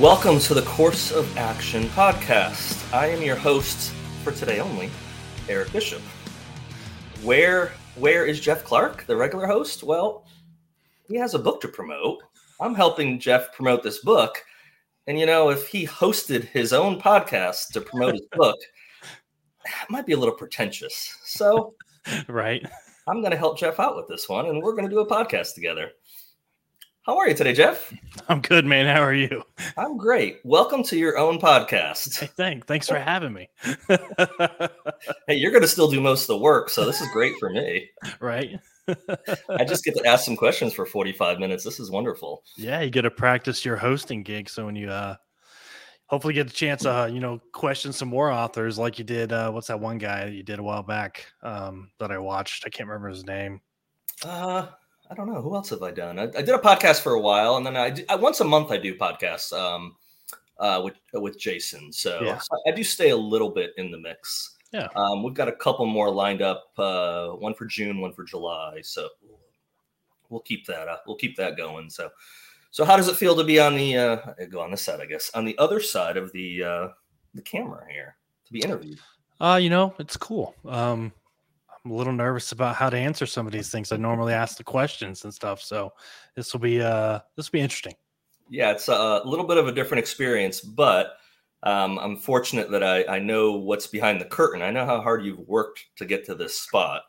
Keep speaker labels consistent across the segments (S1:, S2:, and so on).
S1: Welcome to the Course of Action podcast. I am your host for today only, Eric Bishop. Where where is Jeff Clark, the regular host? Well, he has a book to promote. I'm helping Jeff promote this book. And you know, if he hosted his own podcast to promote his book, it might be a little pretentious. So,
S2: right.
S1: I'm going to help Jeff out with this one and we're going to do a podcast together. How are you today, Jeff?
S2: I'm good, man. How are you?
S1: I'm great. Welcome to your own podcast.
S2: Hey, thanks. Thanks for having me.
S1: hey, you're going to still do most of the work, so this is great for me.
S2: Right.
S1: I just get to ask some questions for 45 minutes. This is wonderful.
S2: Yeah, you get to practice your hosting gig. So when you uh hopefully get the chance uh, you know, question some more authors like you did uh what's that one guy that you did a while back um that I watched? I can't remember his name.
S1: Uh I don't know who else have I done. I, I did a podcast for a while, and then I, I, once a month I do podcasts um, uh, with with Jason. So
S2: Yeah.
S1: I, I do stay a little bit in the mix.
S2: Yeah.
S1: Um, we've got a couple more lined up. Uh, one for June, one for July. So we'll keep that up. We'll keep that going. So so how does it feel to be on the uh, go on this side? I guess on the other side of the uh, the camera here to be interviewed.
S2: Uh, you know, it's cool. Um I'm a little nervous about how to answer some of these things. I normally ask the questions and stuff. So this will be uh this will be interesting.
S1: Yeah, it's a little bit of a different experience, but um, I'm fortunate that I, I know what's behind the curtain. I know how hard you've worked to get to this spot.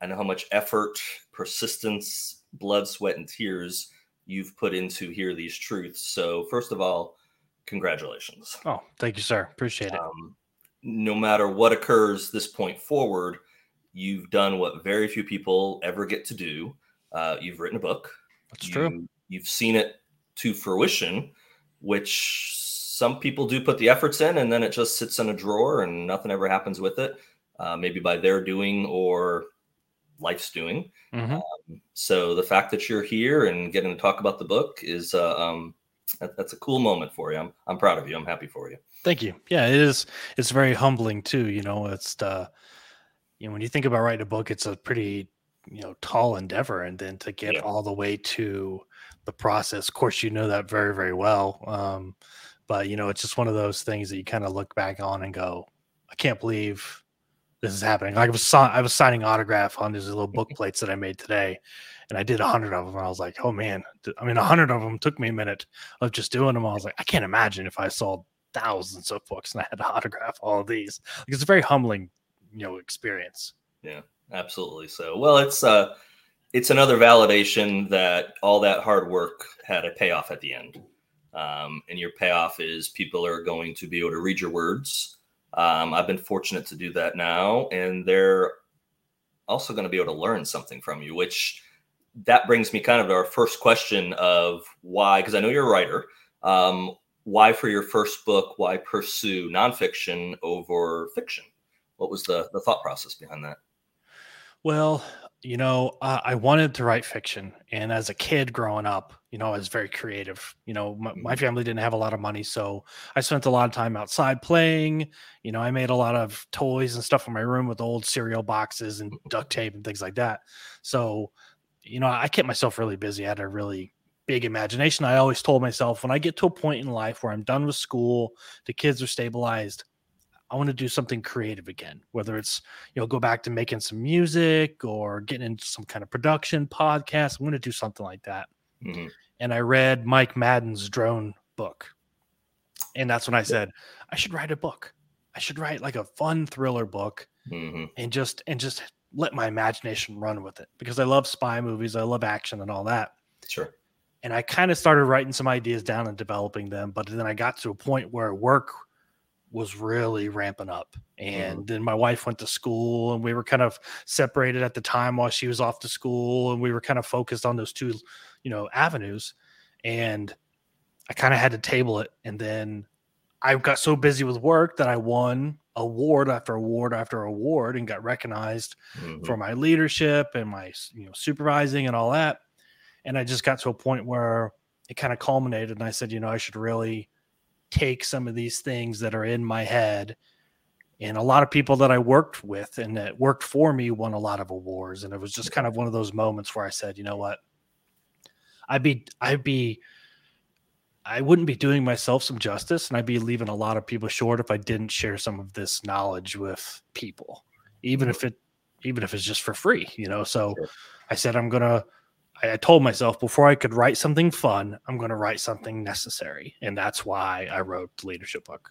S1: I know how much effort, persistence, blood, sweat, and tears you've put into hear these truths. So, first of all, congratulations.
S2: Oh, thank you, sir. Appreciate it.
S1: Um, no matter what occurs this point forward, you've done what very few people ever get to do. Uh, you've written a book.
S2: That's true.
S1: You, you've seen it to fruition, which some people do put the efforts in, and then it just sits in a drawer and nothing ever happens with it. Uh, maybe by their doing or life's doing.
S2: Mhm.
S1: So the fact that you're here and getting to talk about the book is uh, um, that, that's a cool moment for you. I'm I'm proud of you. I'm happy for you.
S2: Thank you. Yeah, it is. It's very humbling too. You know, it's uh, you know, when you think about writing a book, it's a pretty you know tall endeavor, and then to get
S1: Yeah.
S2: all the way to the process. Of course, you know that very very well. Um, but you know, it's just one of those things that you kind of look back on and go, I can't believe this is happening. Like I was I was signing autograph on these little book plates that I made today, and I did a hundred of them. And I was like, oh man, I mean, a hundred of them took me a minute of just doing them. I was like, I can't imagine if I sold thousands of books and I had to autograph all of these. Like, it's a very humbling, you know, experience.
S1: Yeah, absolutely. So well, it's uh, it's another validation that all that hard work had a payoff at the end. Um, and your payoff is people are going to be able to read your words. Um, I've been fortunate to do that now, and they're also going to be able to learn something from you, which that brings me kind of to our first question of why, because I know you're a writer. Um, why for your first book, why pursue nonfiction over fiction? What was the, the thought process behind that?
S2: Well, you know, uh, I wanted to write fiction, and as a kid growing up, you know, I was very creative. You know, my, my family didn't have a lot of money, so I spent a lot of time outside playing. You know, I made a lot of toys and stuff in my room with old cereal boxes and duct tape and things like that. So, you know, I kept myself really busy. I had a really big imagination. I always told myself when I get to a point in life where I'm done with school, the kids are stabilized, I want to do something creative again, whether it's, you know, go back to making some music or getting into some kind of production podcast. I'm going to do something like that.
S1: Mhm.
S2: And I read Mike Madden's drone book. And that's when I said, I should write a book. I should write like a fun thriller book
S1: Mhm.
S2: and just and just let my imagination run with it because I love spy movies, I love action and all that.
S1: Sure.
S2: And I kind of started writing some ideas down and developing them, but then I got to a point where work was really ramping up. And then my wife went to school and we were kind of separated at the time while she was off to school and we were kind of focused on those two, you know, avenues. And I kind of had to table it and then I got so busy with work that I won award after award after award and got recognized
S1: Mhm.
S2: for my leadership and my you know supervising and all that and i just got to a point where it kind of culminated and i said you know i should really take some of these things that are in my head and a lot of people that i worked with and that worked for me won a lot of awards and it was just kind of one of those moments where i said you know what i'd be i'd be I wouldn't be doing myself some justice and I'd be leaving a lot of people short if I didn't share some of this knowledge with people, even mm-hmm. if it even if it's just for free, you know. So sure. I said I'm gonna I, told myself before I could write something fun, I'm gonna write something necessary. And that's why I wrote the leadership book.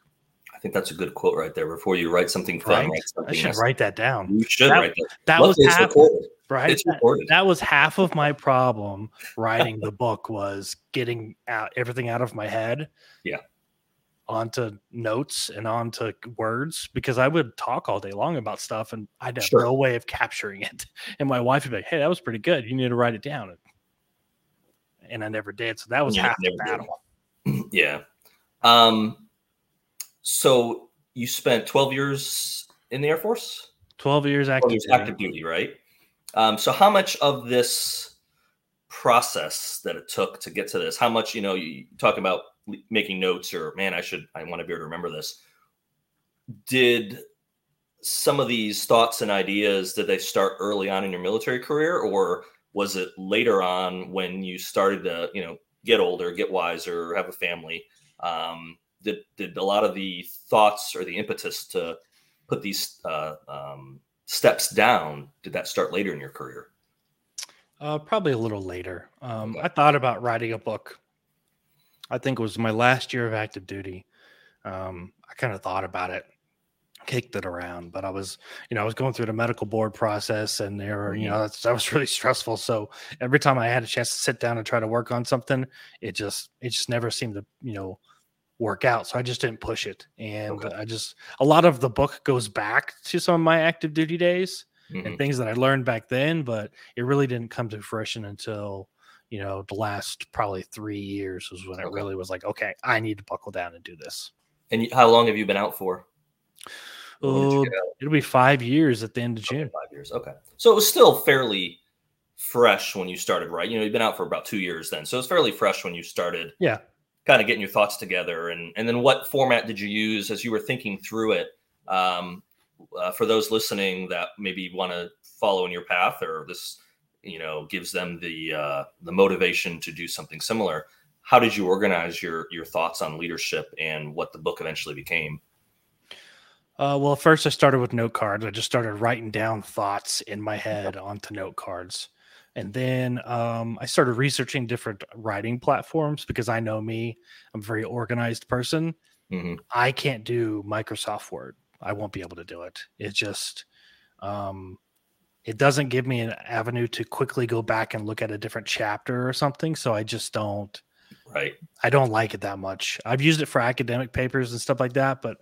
S1: I think that's a good quote right there. Before you write something fun,
S2: right?
S1: write something
S2: I should write that down.
S1: You should
S2: that,
S1: write that.
S2: That Luckily was half, recorded. right. It's that, recorded. that was half of my problem writing the book was getting out everything out of my head.
S1: Yeah.
S2: Onto notes and onto words because I would talk all day long about stuff and I'd have sure. no way of capturing it. And my wife would be like, "Hey, that was pretty good. You need to write it down." And I never did. So that was yeah, half the battle.
S1: Did. Yeah. Um, so you spent 12 years in the Air Force?
S2: 12 years active, 12 years
S1: duty. active duty, right? Um, so how much of this process that it took to get to this, how much, you know, you talk about making notes or man, I should, I want to be able to remember this. Did some of these thoughts and ideas, did they start early on in your military career or was it later on when you started to, you know, get older, get wiser, have a family? Um, did did a lot of the thoughts or the impetus to put these uh, um, steps down did that start later in your career
S2: uh, probably a little later um, i thought about writing a book i think it was my last year of active duty um, i kind of thought about it kicked it around but i was you know i was going through the medical board process and there were you mm-hmm. know that was really stressful so every time i had a chance to sit down and try to work on something it just it just never seemed to you know work out. So I just didn't push it. And okay. I just, a lot of the book goes back to some of my active duty days mm-hmm. and things that I learned back then, but it really didn't come to fruition until, you know, the last probably three years was when okay. it really was like, okay, I need to buckle down and do this.
S1: And how long have you been out for?
S2: Oh, it'll be five years at the end of June.
S1: Five years. Okay. So it was still fairly fresh when you started, right? You know, you've been out for about two years then. So it's fairly fresh when you started.
S2: Yeah
S1: kind of getting your thoughts together and and then what format did you use as you were thinking through it um, uh, for those listening that maybe want to follow in your path or this you know gives them the uh, the motivation to do something similar how did you organize your your thoughts on leadership and what the book eventually became
S2: uh, well first i started with note cards i just started writing down thoughts in my head onto note cards and then um, I started researching different writing platforms because I know me, I'm a very organized person. Mm-hmm. I can't do Microsoft Word. I won't be able to do it. It just, um, it doesn't give me an avenue to quickly go back and look at a different chapter or something. So I just don't.
S1: Right.
S2: I don't like it that much. I've used it for academic papers and stuff like that, but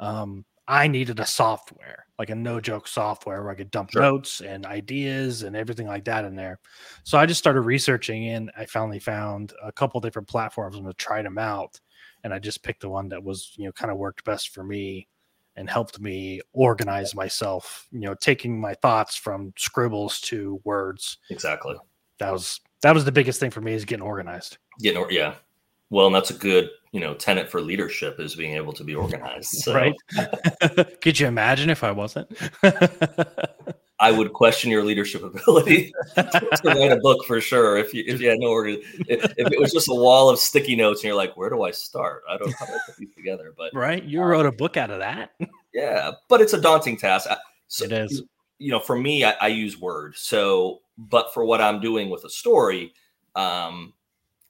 S2: um, I needed a software, like a no joke software where I could dump sure. notes and ideas and everything like that in there. So I just started researching and I finally found a couple different platforms and tried them out. And I just picked the one that was, you know, kind of worked best for me and helped me organize myself, you know, taking my thoughts from scribbles to words.
S1: Exactly.
S2: That was that was the biggest thing for me is getting organized.
S1: Getting or, yeah. Well, and that's a good you know tenet for leadership is being able to be organized so.
S2: right could you imagine if i wasn't
S1: i would question your leadership ability to write a book for sure if you if you had no organ if, if, it was just a wall of sticky notes and you're like where do i start? I don't know how to put these together but
S2: right? You um, wrote a book out of that?
S1: Yeah but it's a daunting task.
S2: So, it is.
S1: you know for me I, I use word. So but for what i'm doing with a story um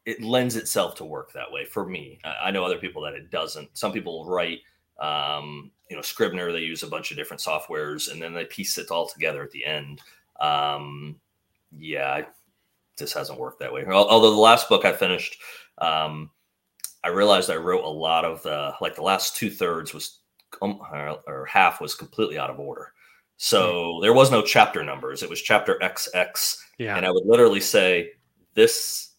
S1: it lends itself to work that way for me. I know other people that it doesn't. Some people write, um, you know, Scrivener. They use a bunch of different softwares, and then they piece it all together at the end. Um, yeah, this hasn't worked that way. Although the last book I finished, um, I realized I wrote a lot of the like the last two thirds was um, or half was completely out of order. So hmm. there was no chapter numbers. It was chapter XX. Yeah. And I would literally say this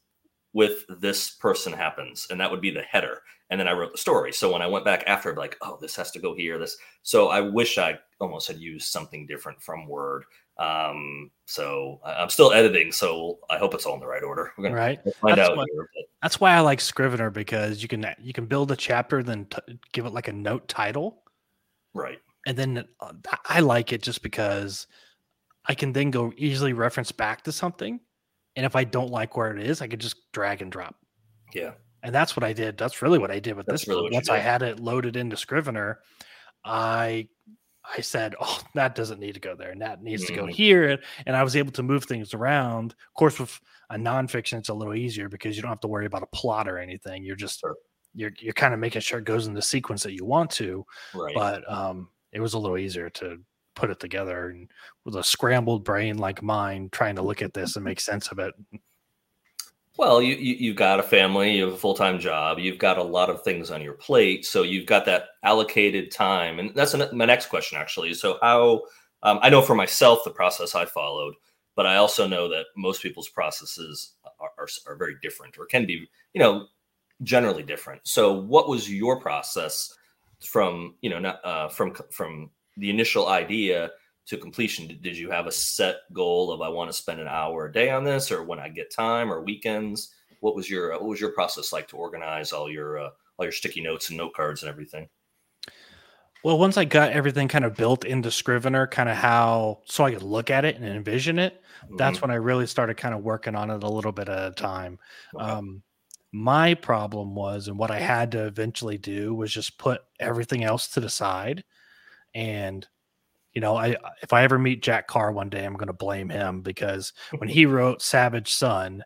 S1: with this person happens and that would be the header and then i wrote the story. So when i went back after I'd like oh this has to go here this so i wish i almost had used something different from word um so i'm still editing so i hope it's all in the right order.
S2: We're gonna right. find that's out why, here, that's why i like scrivener because you can you can build a chapter then t- give it like a note title.
S1: Right.
S2: And then uh, i like it just because i can then go easily reference back to something and if I don't like where it is, I could just drag and drop.
S1: Yeah.
S2: And that's what I did. That's really what I did with
S1: That's
S2: this
S1: really
S2: Once I had it loaded into Scrivener, I I said, "Oh, that doesn't need to go there, and that needs to go
S1: Mhm.
S2: here," and I was able to move things around. Of course, with a nonfiction, it's a little easier because you don't have to worry about a plot or anything. You're just
S1: Sure.
S2: you're you're kind of making sure it goes in the sequence that you want to.
S1: Right.
S2: But um, it was a little easier to put it together and with a scrambled brain like mine, trying to look at this and make sense of it.
S1: Well, you, you you've got a family, you have a full time job, you've got a lot of things on your plate, so you've got that allocated time, and that's an, my next question actually. So how um, I know for myself the process I followed, but I also know that most people's processes are, are, are very different or can be, you know, generally different. So what was your process from you know not uh, from from the initial idea to completion? Did, you have a set goal of I want to spend an hour a day on this, or when I get time, or weekends? What was your uh, what was your process like to organize all your uh, all your sticky notes and note cards and everything?
S2: Well, once I got everything kind of built into Scrivener, kind of how so I could look at it and envision it, that's
S1: Mhm.
S2: when I really started kind of working on it a little bit at a time.
S1: Okay.
S2: Um, my problem was, and what I had to eventually do was just put everything else to the side. And, you know, I if I ever meet Jack Carr one day, I'm going to blame him because when he wrote Savage Son,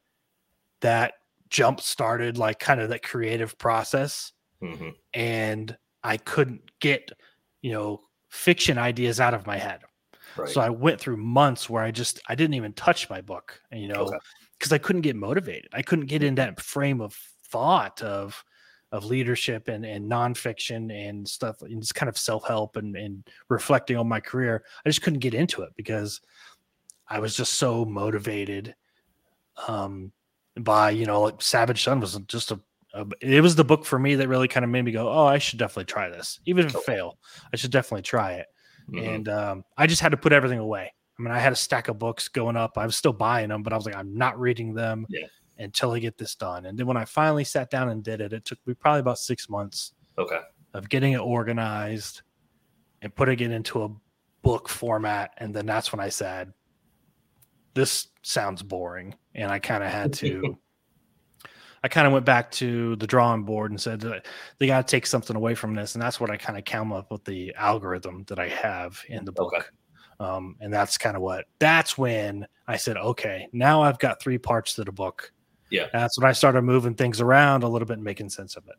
S2: that jump started like kind of that creative process
S1: Mhm.
S2: and I couldn't get, you know, fiction ideas out of my head.
S1: Right.
S2: So I went through months where I just I didn't even touch my book, and you know,
S1: Okay.
S2: because I couldn't get motivated. I couldn't get in that frame of thought of of leadership and and nonfiction and stuff, and just kind of self help and and reflecting on my career. I just couldn't get into it because I was just so motivated. Um, by you know, like Savage Son was just a, a it was the book for me that really kind of made me go, oh, I should definitely try this, even if it fail, I should definitely try it
S1: Mhm.
S2: and um, I just had to put everything away. I mean, I had a stack of books going up. I was still buying them, but I was like, I'm not reading them
S1: Yeah.
S2: Until I get this done. And then when I finally sat down and did it, it took me probably about six months
S1: okay.
S2: of getting it organized and putting it into a book format. And then that's when I said, this sounds boring. And I kind of had to. I kind of went back to the drawing board and said they got to take something away from this, and that's what I kind of came up with the algorithm that I have in the book.
S1: Okay.
S2: Um, and that's kind of what. That's when I said, okay, now I've got three parts to the book.
S1: Yeah.
S2: That's when I started moving things around a little bit and making sense of it.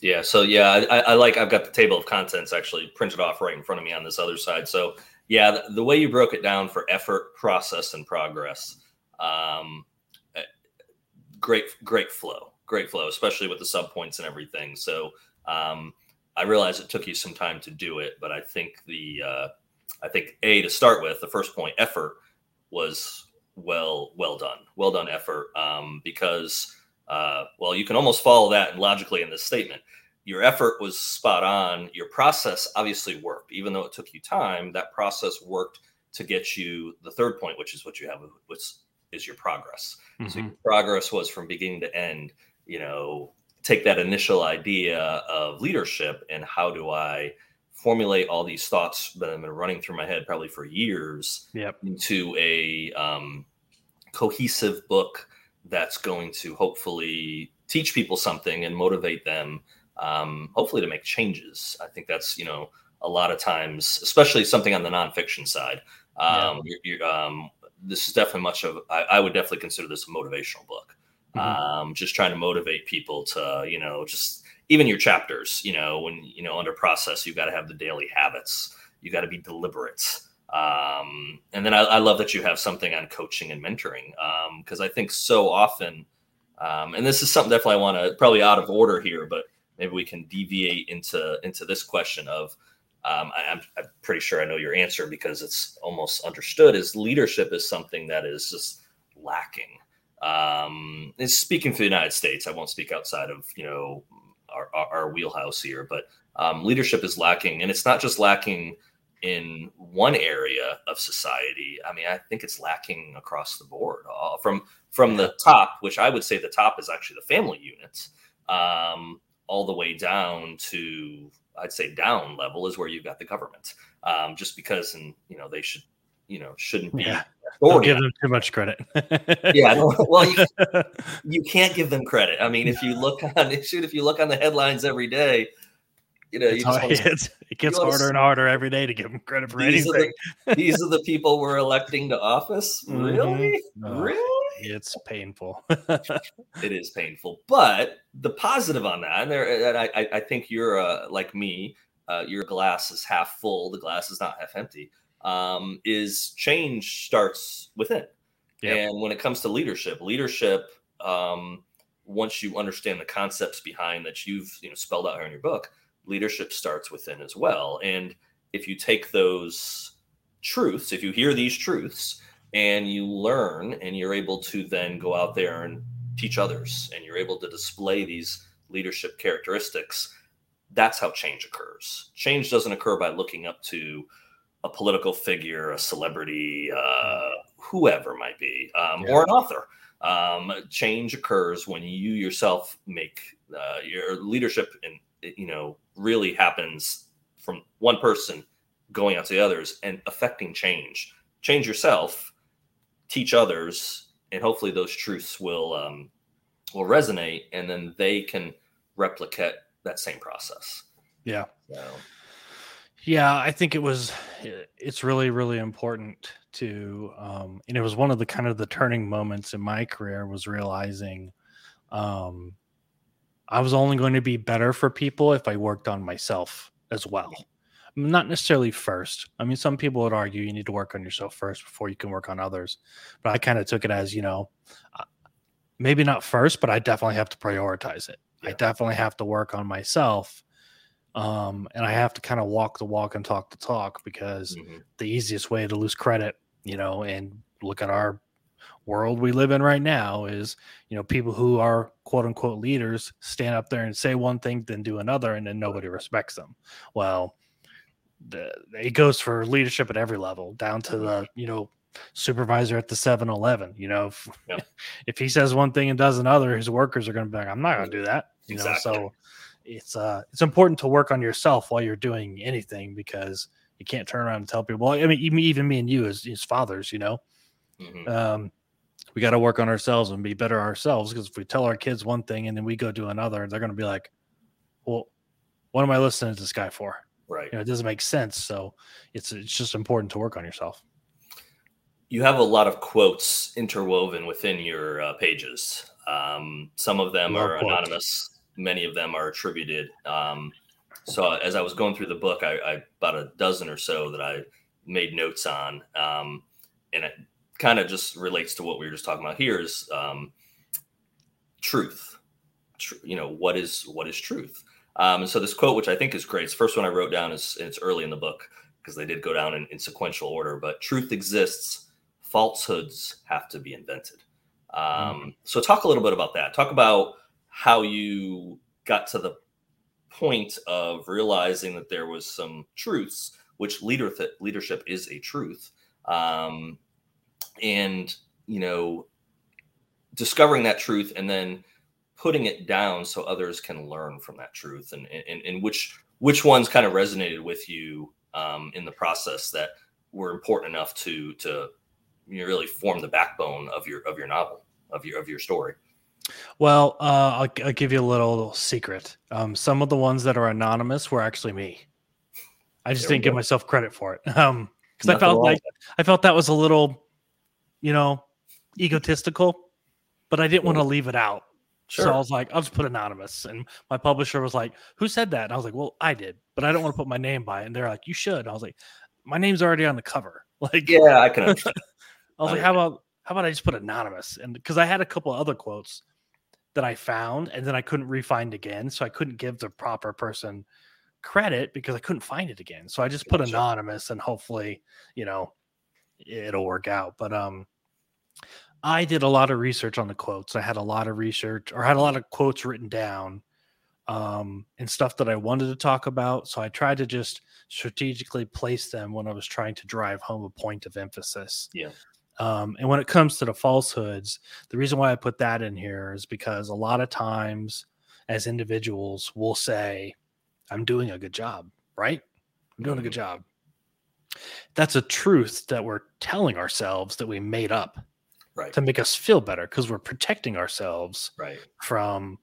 S1: Yeah. So yeah, I, I like I've got the table of contents actually printed off right in front of me on this other side. So yeah, the, the way you broke it down for effort, process, and progress, um, eh, great, great flow, great flow, especially with the subpoints and everything. So um, I realize it took you some time to do it, but I think the uh, I think a to start with the first point effort was well well done, well done effort um, because uh, well, you can almost follow that and logically in this statement. Your effort was spot on. Your process obviously worked, even though it took you time. That process worked to get you the third point, which is what you have, which is your progress. So your progress was from beginning to end. You know, take that initial idea of leadership and how do I formulate all these thoughts that have been running through my head probably for years
S2: Yep.
S1: into a um, cohesive book that's going to hopefully teach people something and motivate them um, hopefully to make changes i think that's you know a lot of times especially something on the nonfiction side um, you're, you're, um, this is definitely much of I, I would definitely consider this a motivational book
S2: Mhm.
S1: um, just trying to motivate people to you know just even your chapters you know when you know under process you've got to have the daily habits you got to be deliberate um, and then I, I love that you have something on coaching and mentoring because I think so often, um, and this is something definitely I want to probably out of order here, but maybe we can deviate into into this question of um, I, I'm, I'm pretty sure I know your answer because it's almost understood is leadership is something that is just lacking. Um, speaking for the United States, I won't speak outside of you know our, our, wheelhouse here, but um, leadership is lacking, and it's not just lacking in one area of society. I mean, I think it's lacking across the board, uh, from from the top, which I would say the top is actually the family unit, um, all the way down to I'd say down level is where you've got the government. Um, just because, and you know, they should you know shouldn't be
S2: yeah. Don't give them too much credit.
S1: yeah, well, you, you, can't give them credit. I mean, if you look on shoot, if you look on the headlines every day, you know, you
S2: hard, to, it gets harder to, and harder every day to give them credit for
S1: these
S2: anything.
S1: Are the, these are the people we're electing to office. Really, mm-hmm. really,
S2: it's painful.
S1: it is painful, but the positive on that, and, there, and I, I think you're uh, like me. Uh, your glass is half full. The glass is not half empty um, is change starts within. Yep. And when it comes to leadership, leadership, um, once you understand the concepts behind that you've you know spelled out here in your book, leadership starts within as well. And if you take those truths, if you hear these truths and you learn and you're able to then go out there and teach others and you're able to display these leadership characteristics, that's how change occurs. Change doesn't occur by looking up to a political figure, a celebrity, uh, whoever might be, um, yeah. or an author. Um, change occurs when you yourself make uh, your leadership, and you know, really happens from one person going out to the others and affecting change. Change yourself, teach others, and hopefully those truths will um, will resonate, and then they can replicate that same process.
S2: Yeah. So. Yeah, I think it was. It's really, really important to, um, and it was one of the kind of the turning moments in my career was realizing, um, I was only going to be better for people if I worked on myself as well. Not necessarily first. I mean, some people would argue you need to work on yourself first before you can work on others. But I kind of took it as, you know, maybe not first, but I definitely have to prioritize it. Yeah. I definitely have to work on myself um, and I have to kind of walk the walk and talk the talk because mm-hmm. the easiest way to lose credit, you know, and look at our world we live in right now is, you know, people who are quote unquote leaders stand up there and say one thing, then do another, and then nobody respects them. Well, the, it goes for leadership at every level, down to the, mm-hmm. you know, supervisor at the 7-Eleven. You know, if, if he says one thing and does another, his workers are going to be like, "I'm not going to do that." You exactly. know, so it's uh it's important to work on yourself while you're doing anything because you can't turn around and tell people. Well, I mean, even, even me and you as, as fathers, you know, mm-hmm. um, we got to work on ourselves and be better ourselves because if we tell our kids one thing and then we go do another, they're going to be like, "Well, what am I listening to this guy for?"
S1: Right.
S2: You know, it doesn't make sense. So it's it's just important to work on yourself.
S1: You have a lot of quotes interwoven within your uh, pages. Um, some of them Love are quotes. anonymous many of them are attributed. Um, so as I was going through the book, I, I, about a dozen or so that I made notes on, um, and it kind of just relates to what we were just talking about here is um, truth. Tr- you know what is what is truth? Um, and so this quote, which I think is great, it's the first one I wrote down is it's early in the book because they did go down in, in, sequential order. But truth exists, falsehoods have to be invented. Um, mm-hmm. So talk a little bit about that. Talk about how you got to the point of realizing that there was some truths, which leader th- leadership is a truth, um, and you know, discovering that truth and then putting it down so others can learn from that truth, and and, and which which ones kind of resonated with you um, in the process that were important enough to to you really form the backbone of your of your novel of your of your story.
S2: Well, uh, I'll, I'll, give you a little secret. Um, some of the ones that are anonymous were actually me. I just there didn't give myself credit for it. Um, because I felt like I felt that was a little, you know, egotistical, but I didn't want to leave it out. Sure. So I was like, I'll just put anonymous. And my publisher was like, Who said that? And I was like, Well, I did, but I don't want to put my name by it. And they're like, You should. I was like, My name's already on the cover. Like,
S1: yeah, I can. I
S2: was I like, How about how about I just put anonymous? And because I had a couple other quotes that I found and then I couldn't refind again. So I couldn't give the proper person credit because I couldn't find it again. So I just put anonymous and hopefully, you know, it'll work out. But um I did a lot of research on the quotes. I had a lot of research or had a lot of quotes written down um and stuff that I wanted to talk about. So I tried to just strategically place them when I was trying to drive home a point of emphasis.
S1: Yeah.
S2: Um, and when it comes to the falsehoods, the reason why I put that in here is because a lot of times as individuals, we'll say, I'm doing a good job, right? I'm doing a good mm-hmm. job. that's a truth that we're telling ourselves that we made up
S1: right
S2: to make us feel better because we're protecting ourselves
S1: right
S2: from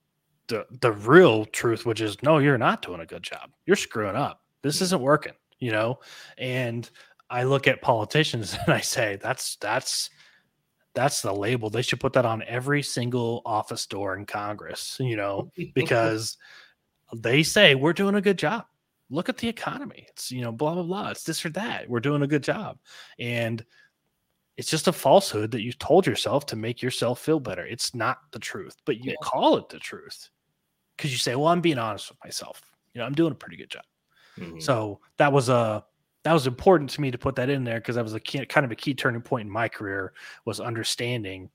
S2: the the real truth, which is no, you're not doing a good job. You're screwing up. This
S1: Mhm.
S2: isn't working, you know? And I look at politicians and I say, that's that's that's the label. They should put that on every single office door in Congress, you know, because they say we're doing a good job. Look at the economy. It's you know, blah blah blah. It's this or that. We're doing a good job. And it's just a falsehood that you told yourself to make yourself feel better. It's not the truth, but you
S1: Yeah.
S2: call it the truth because you say, "Well, I'm being honest with myself. You know, I'm doing a pretty good job."
S1: Mhm.
S2: So that was a that was important to me to put that in there because that was a key, kind of a key turning point in my career was understanding.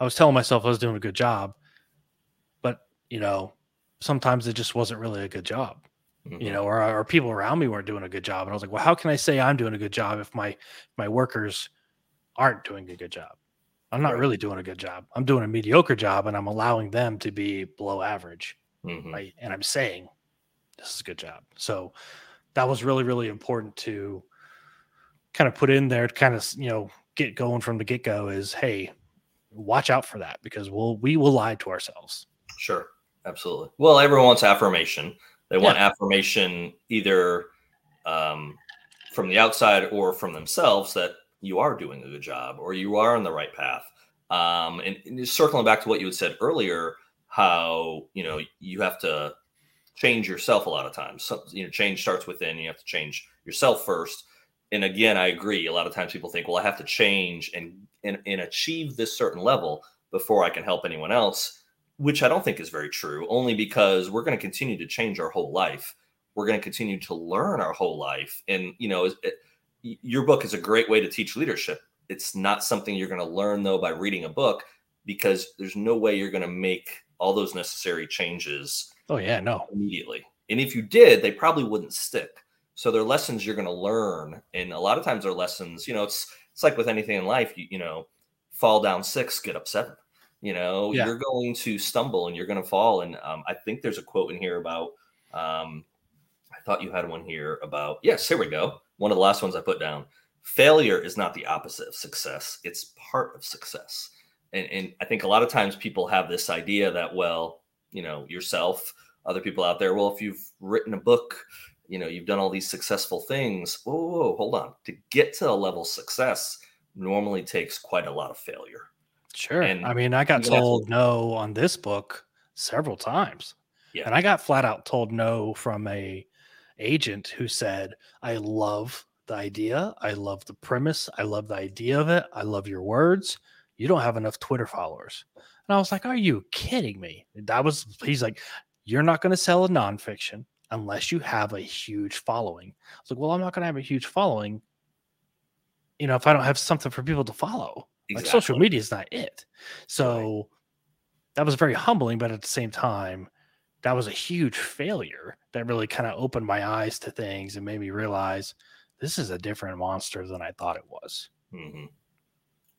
S2: I was telling myself I was doing a good job, but you know, sometimes it just wasn't really a good job you
S1: Mhm.
S2: know, or, or people around me weren't doing a good job. And I was like, well, how can I say I'm doing a good job if my my workers aren't doing a good job? I'm not
S1: Right.
S2: really doing a good job. I'm doing a mediocre job, and I'm allowing them to be below average.
S1: Mhm.
S2: Right? And I'm saying this is a good job. So that was really really important to kind of put in there to kind of you know get going from the get go. Is hey, watch out for that because we'll we will lie to ourselves.
S1: Sure, absolutely. Well, everyone wants affirmation. They want affirmation either um, from the outside or from themselves that you are doing a good job or you are on the right path. Um, and, and just circling back to what you had said earlier, how you know you have to change yourself a lot of times. So, you know, change starts within. You have to change yourself first. And again, I agree. A lot of times people think, well, I have to change and and, and achieve this certain level before I can help anyone else which I don't think is very true, only because we're going to continue to change our whole life. We're going to continue to learn our whole life. And, you know, it, your book is a great way to teach leadership. It's not something you're going to learn, though, by reading a book, because there's no way you're going to make all those necessary changes
S2: Oh yeah, no,
S1: immediately. And if you did, they probably wouldn't stick. So they're lessons you're going to learn. And a lot of times they're lessons, you know, it's, it's like with anything in life, you, you know, fall down six, get up seven you know
S2: Yeah.
S1: you're going to stumble and you're going to fall and um, i think there's a quote in here about um, i thought you had one here about yes here we go one of the last ones i put down failure is not the opposite of success it's part of success and, and i think a lot of times people have this idea that well you know yourself other people out there well if you've written a book you know you've done all these successful things whoa, whoa, whoa hold on to get to a level of success normally takes quite a lot of failure
S2: Sure.
S1: And
S2: I mean, I got told no on this book several times.
S1: Yeah.
S2: And I got flat out told no from a agent who said, I love the idea. I love the premise. I love the idea of it. I love your words. You don't have enough Twitter followers. And I was like, Are you kidding me? That was he's like, You're not going to sell a nonfiction unless you have a huge following. I was like, Well, I'm not going to have a huge following, you know, if I don't have something for people to follow. Like social media is not it. So that was very humbling but at the same time that was a huge failure that really kind of opened my eyes to things and made me realize this is a different monster than i thought it was.
S1: Hmm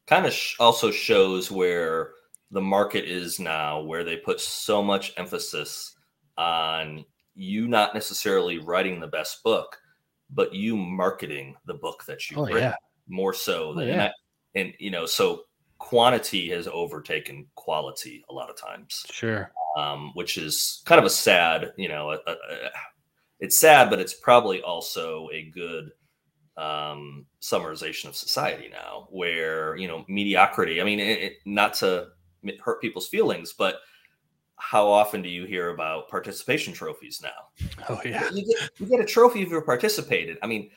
S1: Kind of sh- also shows where the market is now, where they put so much emphasis on you not necessarily writing the best book, but you marketing the book that you've
S2: oh
S1: written
S2: yeah
S1: more so
S2: Oh,
S1: than
S2: yeah.
S1: and, and you know so quantity has overtaken quality a lot of times
S2: sure
S1: um, which is kind of a sad, you know, a, a, a- it's sad, but it's probably also a good um, summarization of society now, where you know mediocrity. I mean, it, it, not to hurt people's feelings, but how often do you hear about participation trophies now?
S2: oh yeah
S1: You get, you get a trophy if you participated. I mean,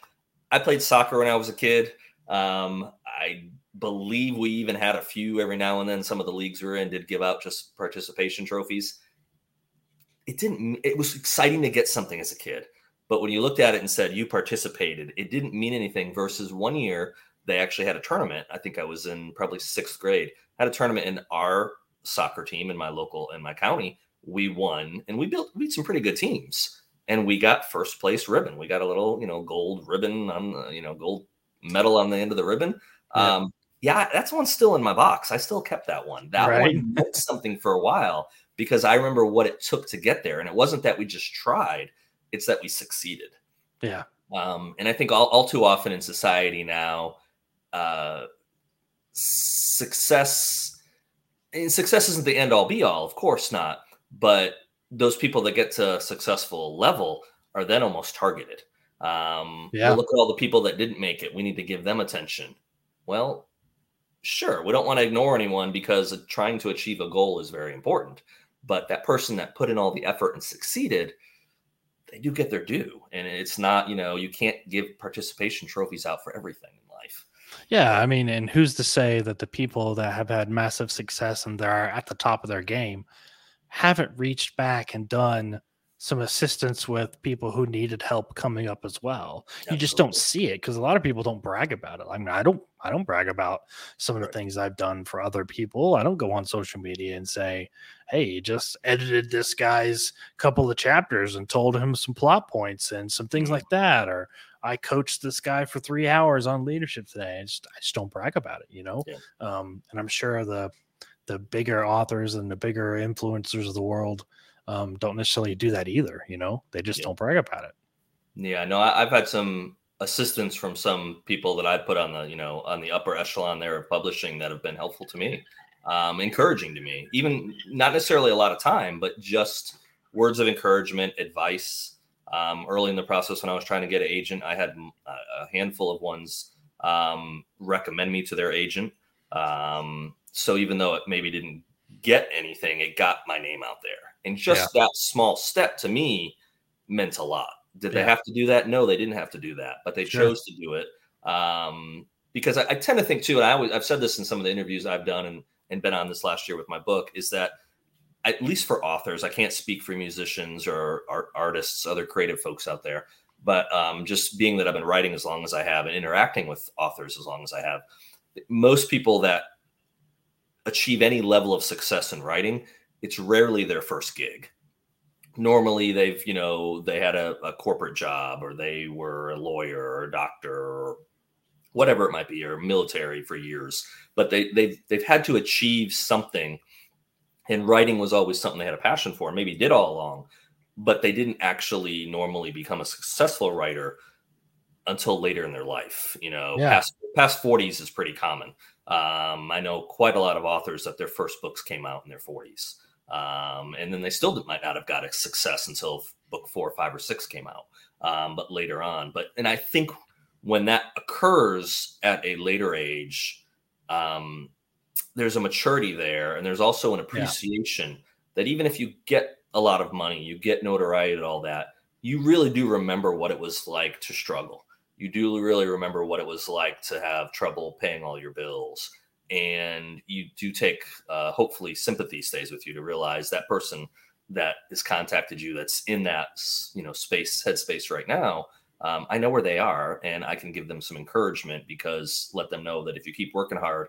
S1: I played soccer when I was a kid. Um, I believe we even had a few every now and then. Some of the leagues we were in did give out just participation trophies. It didn't. It was exciting to get something as a kid, but when you looked at it and said you participated, it didn't mean anything. Versus one year, they actually had a tournament. I think I was in probably sixth grade. Had a tournament in our soccer team in my local in my county. We won, and we built we beat some pretty good teams, and we got first place ribbon. We got a little you know gold ribbon on the, you know gold medal on the end of the ribbon.
S2: Yeah.
S1: Um, yeah, that's one still in my box. I still kept that one. That
S2: Right.
S1: one meant something for a while because I remember what it took to get there, and it wasn't that we just tried; it's that we succeeded.
S2: yeah
S1: Um, and I think all, all too often in society now, uh, success and success isn't the end all be all, of course not. But those people that get to a successful level are then almost targeted. Um, yeah. Well, look at all the people that didn't make it. We need to give them attention. Well, sure, we don't want to ignore anyone because trying to achieve a goal is very important. But that person that put in all the effort and succeeded, they do get their due. And it's not, you know, you can't give participation trophies out for everything.
S2: Yeah, I mean, and who's to say that the people that have had massive success and they're at the top of their game haven't reached back and done some assistance with people who needed help coming up as well. Absolutely. You just don't see it because a lot of people don't brag about it. I mean, I don't I don't brag about some of the right. things I've done for other people. I don't go on social media and say, "Hey, just edited this guy's couple of chapters and told him some plot points and some things mm-hmm. like that," or I coached this guy for three hours on leadership today. I just I just don't brag about it, you know. Yeah. Um, and I'm sure the the bigger authors and the bigger influencers of the world um, don't necessarily do that either. You know, they just yeah. don't brag about it.
S1: Yeah, no, I, have had some assistance from some people that I put on the, you know, on the upper echelon there of publishing that have been helpful to me, um, encouraging to me, even not necessarily a lot of time, but just words of encouragement, advice. Um, early in the process, when I was trying to get an agent, I had a handful of ones um, recommend me to their agent. Um, so even though it maybe didn't get anything, it got my name out there. And just yeah. that small step to me meant a lot. Did yeah. they have to do that? No, they didn't have to do that, but they sure. chose to do it. Um, because I, I, tend to think too, and I always, I've said this in some of the interviews I've done and, and been on this last year with my book, is that at least for authors, I can't speak for musicians or art, artists, other creative folks out there, but um, just being that I've been writing as long as I have and interacting with authors as long as I have, most people that achieve any level of success in writing it's rarely their first gig. Normally they've you know they had a, a, corporate job or they were a lawyer or a doctor or whatever it might be or military for years but they they've they've had to achieve something and writing was always something they had a passion for maybe did all along but they didn't actually normally become a successful writer until later in their life you know yeah. past past 40s is pretty common um, i know quite a lot of authors that their first books came out in their 40s um, and then they still might not have got a success until book four, five, or six came out, um, but later on. But and I think when that occurs at a later age, um, there's a maturity there, and there's also an appreciation yeah. that even if you get a lot of money, you get notoriety and all that, you really do remember what it was like to struggle. You do really remember what it was like to have trouble paying all your bills and you do take uh, hopefully sympathy stays with you to realize that person that has contacted you that's in that you know space headspace right now um, i know where they are and i can give them some encouragement because let them know that if you keep working hard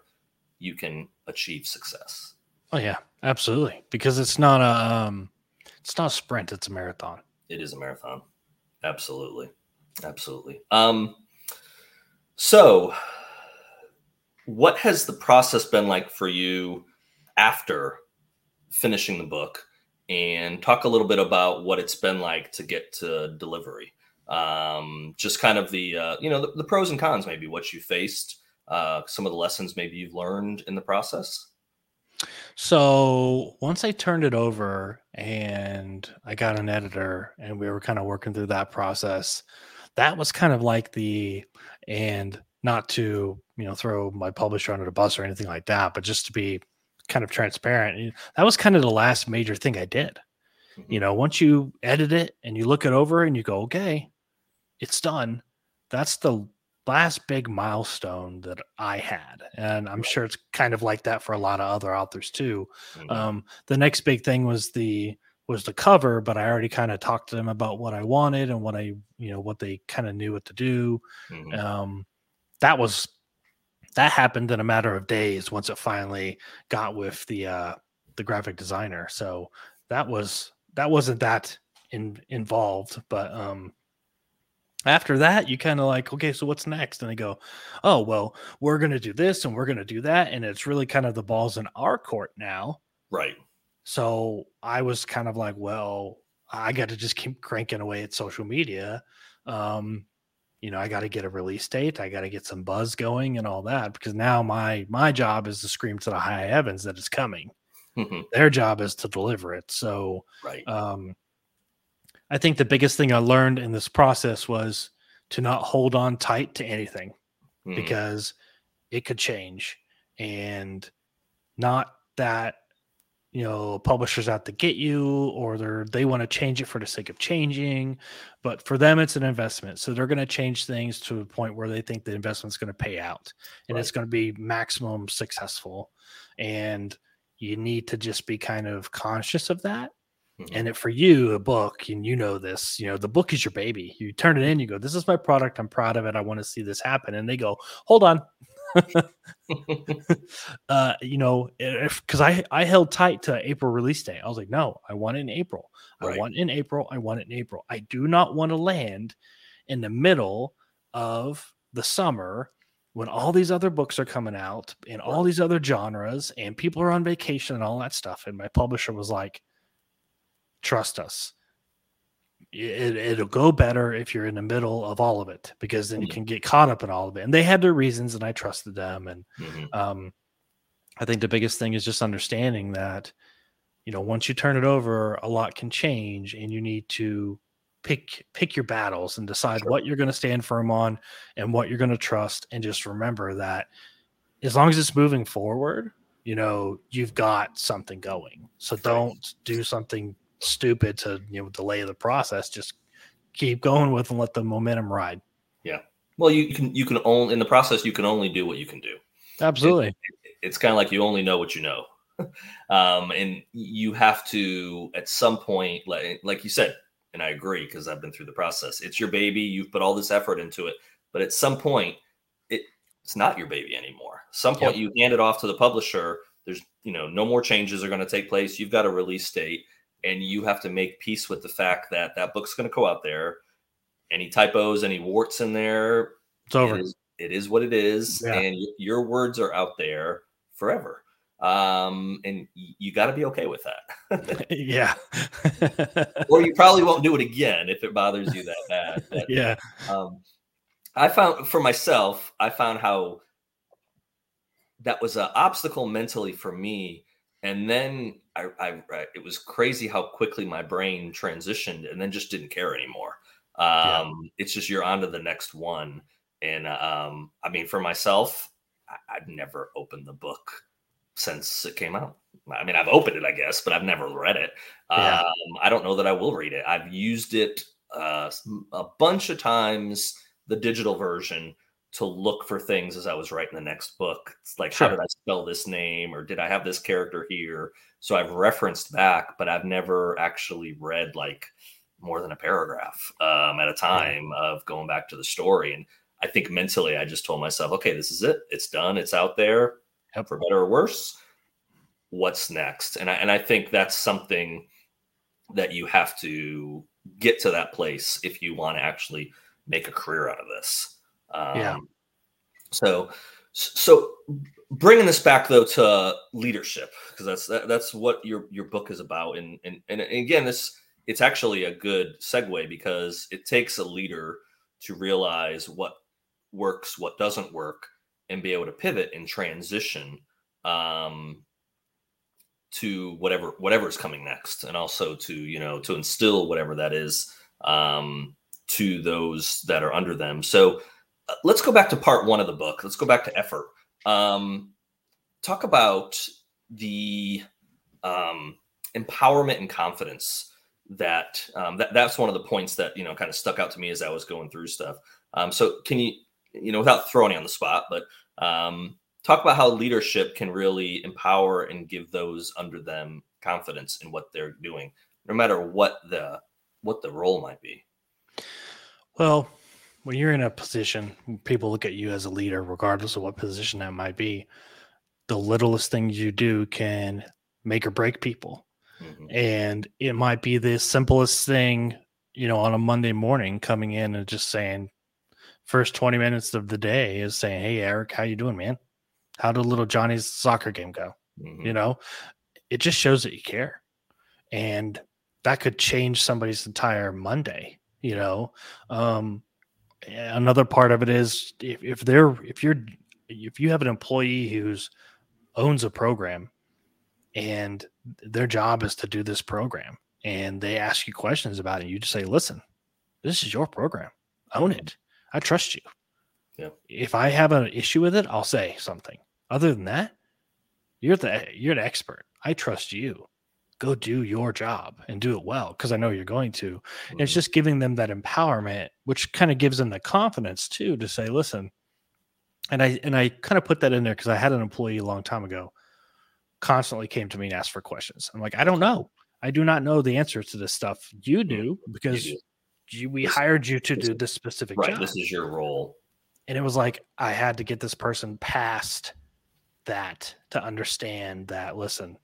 S1: you can achieve success.
S2: Oh yeah absolutely. Because it's not a um, it's not a sprint it's a marathon.
S1: It is a marathon. Absolutely. Absolutely. Um so what has the process been like for you after finishing the book? And talk a little bit about what it's been like to get to delivery. Um, just kind of the uh, you know the, the, pros and cons, maybe what you faced, uh, some of the lessons maybe you've learned in the process.
S2: So once I turned it over and I got an editor and we were kind of working through that process, that was kind of like the and not to you know throw my publisher under the bus or anything like that, but just to be kind of transparent. That was kind of the last major thing I did. Mm-hmm. You know, once you edit it and you look it over and you go, okay, it's done. That's the last big milestone that I had. And I'm sure it's kind of like that for a lot of other authors too. Mm-hmm. Um, the next big thing was the was the cover, but I already kind of talked to them about what I wanted and what I, you know, what they kind of knew what to do. Mm-hmm. Um, that was that happened in a matter of days once it finally got with the uh the graphic designer so that was that wasn't that in, involved but um after that you kind of like okay so what's next and they go oh well we're going to do this and we're going to do that and it's really kind of the balls in our court now
S1: right
S2: so i was kind of like well i got to just keep cranking away at social media um you know, I got to get a release date. I got to get some buzz going and all that because now my my job is to scream to the high heavens that it's coming.
S1: Mm-hmm.
S2: Their job is to deliver it. So,
S1: Right.
S2: um, I think the biggest thing I learned in this process was to not hold on tight to anything
S1: Mhm.
S2: because it could change. And not that you know publishers out to get you or they're they want to change it for the sake of changing but for them it's an investment. So they're going to change things to a point where they think the investment's going to pay out and it's going to be maximum successful. And you need to just be kind of conscious of that
S1: Mhm.
S2: and it, for you a book and you know this you know the book is your baby. You turn it in you go this is my product i'm proud of it i want to see this happen and they go hold on. Uh you know if because i i held tight to april release day i was like no i want it in april. I want it in april. I want it in april. I do not want to land in the middle of the summer when all these other books are coming out and all these other genres and people are on vacation and all that stuff. And my publisher was like trust us it, it'll go better if you're in the middle of all of it because then you
S1: Mhm.
S2: can get caught up in all of it and they had their reasons and i trusted them and
S1: Mhm.
S2: um, I think the biggest thing is just understanding that, you know, once you turn it over, a lot can change, and you need to pick pick your battles and decide
S1: Sure.
S2: what you're going to stand firm on and what you're going to trust, and just remember that as long as it's moving forward, you know, you've got something going. So don't do something stupid to you know delay the process. Just keep going with and let the momentum ride.
S1: Yeah. Well, you, can you can only in the process you can only do what you can do.
S2: Absolutely.
S1: It's kind of like you only know what you know, um, and you have to at some point, like like you said, and I agree because I've been through the process. It's your baby. You've put all this effort into it, but at some point, it it's not your baby anymore. some point, you hand it off to the publisher. There's you know no more changes are going to take place. You've got a release date, and you have to make peace with the fact that that book's going to go out there. Any typos, any warts in there,
S2: It's over.
S1: it is, it is what it is,
S2: Yeah.
S1: and y- your words are out there forever. Um, and y- you got to be okay with that,
S2: yeah.
S1: or you probably won't do it again if it bothers you that bad. But,
S2: yeah.
S1: um, I found for myself, I found how that was an obstacle mentally for me. And then I, I, I- it was crazy how quickly my brain transitioned and then just didn't care anymore. Um,
S2: Yeah.
S1: It's just you're on to the next one. And um, I mean, for myself, I, I've never opened the book since it came out. I mean, I've opened it, I guess, but I've never read it.
S2: Yeah.
S1: Um, I don't know that I will read it. I've used it uh, a bunch of times, the digital version, to look for things as I was writing the next book. It's like, how did I spell this name, or did I have this character here? So I've referenced back, but I've never actually read like more than a paragraph um, at a time of going back to the story. And I think mentally, I just told myself, okay, this is it. It's done. It's out there,
S2: Yep.
S1: for better or worse. What's next? And I and I think that's something that you have to get to that place if you want to actually make a career out of this. Um,
S2: Yeah.
S1: So, so bringing this back though to leadership because that's that, that's what your your book is about. And and and again, this it's actually a good segue because it takes a leader to realize what works, what doesn't work, and be able to pivot and transition um, to whatever whatever is coming next, and also to you know to instill whatever that is um, to those that are under them. So let's go back to part one of the book. Let's go back to effort. Um, talk about the um, empowerment and confidence that, um, that that's one of the points that you know kind of stuck out to me as I was going through stuff. Um, so can you you know without throwing you on the spot, but um, talk about how leadership can really empower and give those under them confidence in what they're doing, no matter what the what the role might be.
S2: Well, when you're in a position, people look at you as a leader, regardless of what position that might be. The littlest things you do can make or break people.
S1: Mhm.
S2: And it might be the simplest thing, you know, on a Monday morning coming in and just saying, first 20 minutes of the day is saying, Hey, Eric, how you doing, man? How did little Johnny's soccer game go?
S1: Mhm.
S2: you know it just shows that you care and that could change somebody's entire monday you know um another part of it is if, if they're if you're if you have an employee who's owns a program and their job is to do this program and they ask you questions about it you just say listen this is your program. Own it. I trust you.
S1: Yeah.
S2: If i have an issue with it i'll say something. Other than that you're the you're the expert. I trust you go do your job and do it well because I know you're going to. Mm-hmm. it's just giving them that empowerment, which kind of gives them the confidence too to say, listen. And I and I kind of put that in there because I had an employee a long time ago constantly came to me and asked for questions. I'm like, I don't know. I do not know the answers to this stuff. You mm-hmm. do because you do. You, we this, hired you to do this specific
S1: right,
S2: job.
S1: This is your role.
S2: And it was like I had to get this person past that to understand that listen,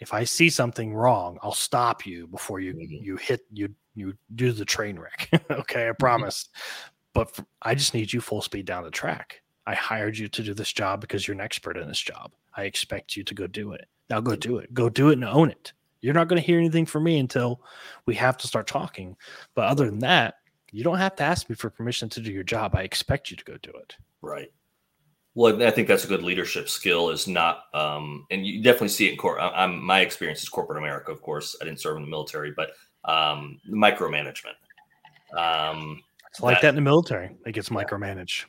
S2: if I see something wrong, I'll stop you before you mm-hmm. you hit you you do the train wreck. okay, I mm-hmm. promise. But for, I just need you full speed down the track. I hired you to do this job because you're an expert in this job. I expect you to go do it. Now go do it. Go do it and own it. You're not going to hear anything from me until we have to start talking. But other than that, you don't have to ask me for permission to do your job. I expect you to go do it.
S1: Right. Well, I think that's a good leadership skill. Is not, um, and you definitely see it in court. I'm my experience is corporate America, of course. I didn't serve in the military, but um, micromanagement. Um,
S2: it's like that, that in the military. It gets micromanaged.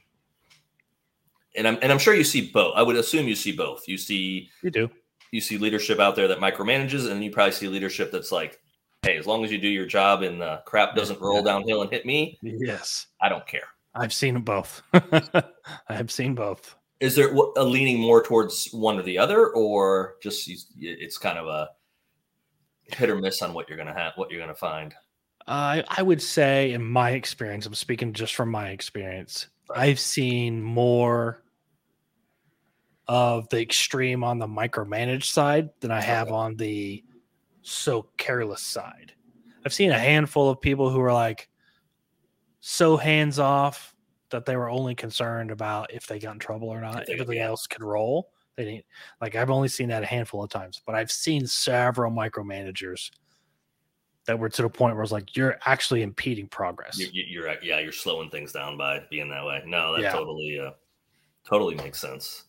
S1: And I'm and I'm sure you see both. I would assume you see both. You see
S2: you do.
S1: You see leadership out there that micromanages, and you probably see leadership that's like, "Hey, as long as you do your job and the crap doesn't roll downhill and hit me,
S2: yes,
S1: I don't care."
S2: I've seen both. I have seen both.
S1: Is there a leaning more towards one or the other, or just it's kind of a hit or miss on what you're gonna have, what you're gonna find?
S2: Uh, I would say, in my experience, I'm speaking just from my experience. I've seen more of the extreme on the micromanaged side than I have okay. on the so careless side. I've seen a handful of people who are like, so hands off that they were only concerned about if they got in trouble or not. Everything else could roll. They didn't like I've only seen that a handful of times, but I've seen several micromanagers that were to the point where it's like you're actually impeding progress.
S1: You're, you're, yeah, you're slowing things down by being that way. No, that yeah. totally uh, totally makes sense.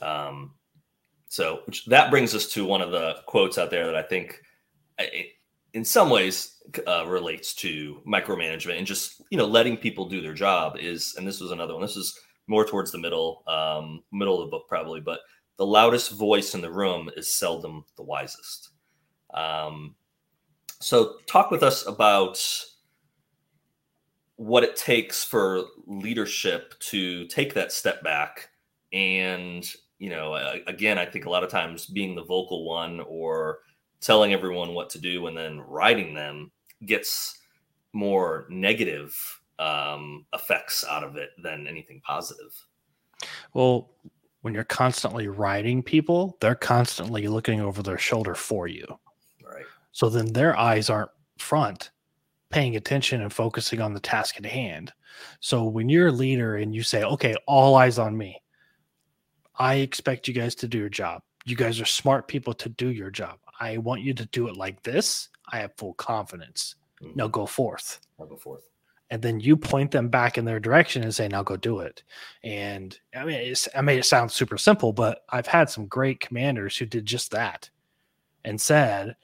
S1: Um, so which, that brings us to one of the quotes out there that I think, in some ways, uh, relates to micromanagement and just you know letting people do their job is and this was another one this is more towards the middle um, middle of the book probably but the loudest voice in the room is seldom the wisest. Um, so talk with us about what it takes for leadership to take that step back and you know again i think a lot of times being the vocal one or telling everyone what to do and then writing them gets more negative um, effects out of it than anything positive.
S2: Well, when you're constantly writing people, they're constantly looking over their shoulder for you.
S1: Right.
S2: So then their eyes aren't front, paying attention and focusing on the task at hand. So when you're a leader and you say, okay, all eyes on me, I expect you guys to do your job. You guys are smart people to do your job. I want you to do it like this. I have full confidence. Mm-hmm. Now go forth.
S1: I'll go forth.
S2: And then you point them back in their direction and say, now go do it. And I mean, I made it sound super simple, but I've had some great commanders who did just that and said,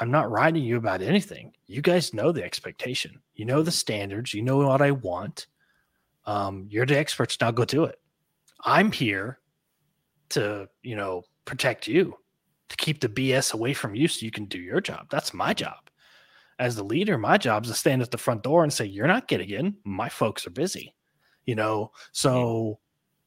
S2: I'm not writing you about anything. You guys know the expectation. You know the standards. You know what I want. Um, you're the experts. Now go do it. I'm here to, you know, protect you to keep the BS away from you so you can do your job. That's my job. As the leader, my job is to stand at the front door and say, You're not getting in. My folks are busy. You know, so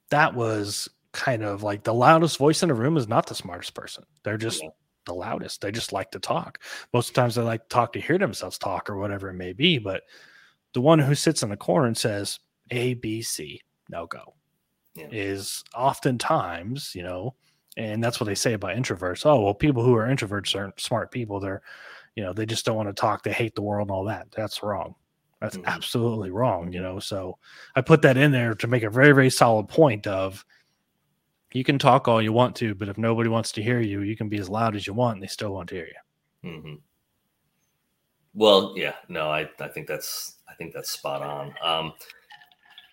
S2: that was kind of like the loudest voice in the room is not the smartest person. They're just the loudest. They just like to talk. Most of the times they like to talk to hear themselves talk or whatever it may be. But the one who sits in the corner and says, A, B, C, now go, yeah. is oftentimes, you know, and that's what they say about introverts. Oh, well, people who are introverts aren't smart people. They're, you know, they just don't want to talk. They hate the world and all that. That's wrong. That's mm-hmm. absolutely wrong. You know, so I put that in there to make a very, very solid point of you can talk all you want to, but if nobody wants to hear you, you can be as loud as you want and they still won't hear you.
S1: Mm-hmm. Well, yeah, no, I, I think that's I think that's spot on. Um,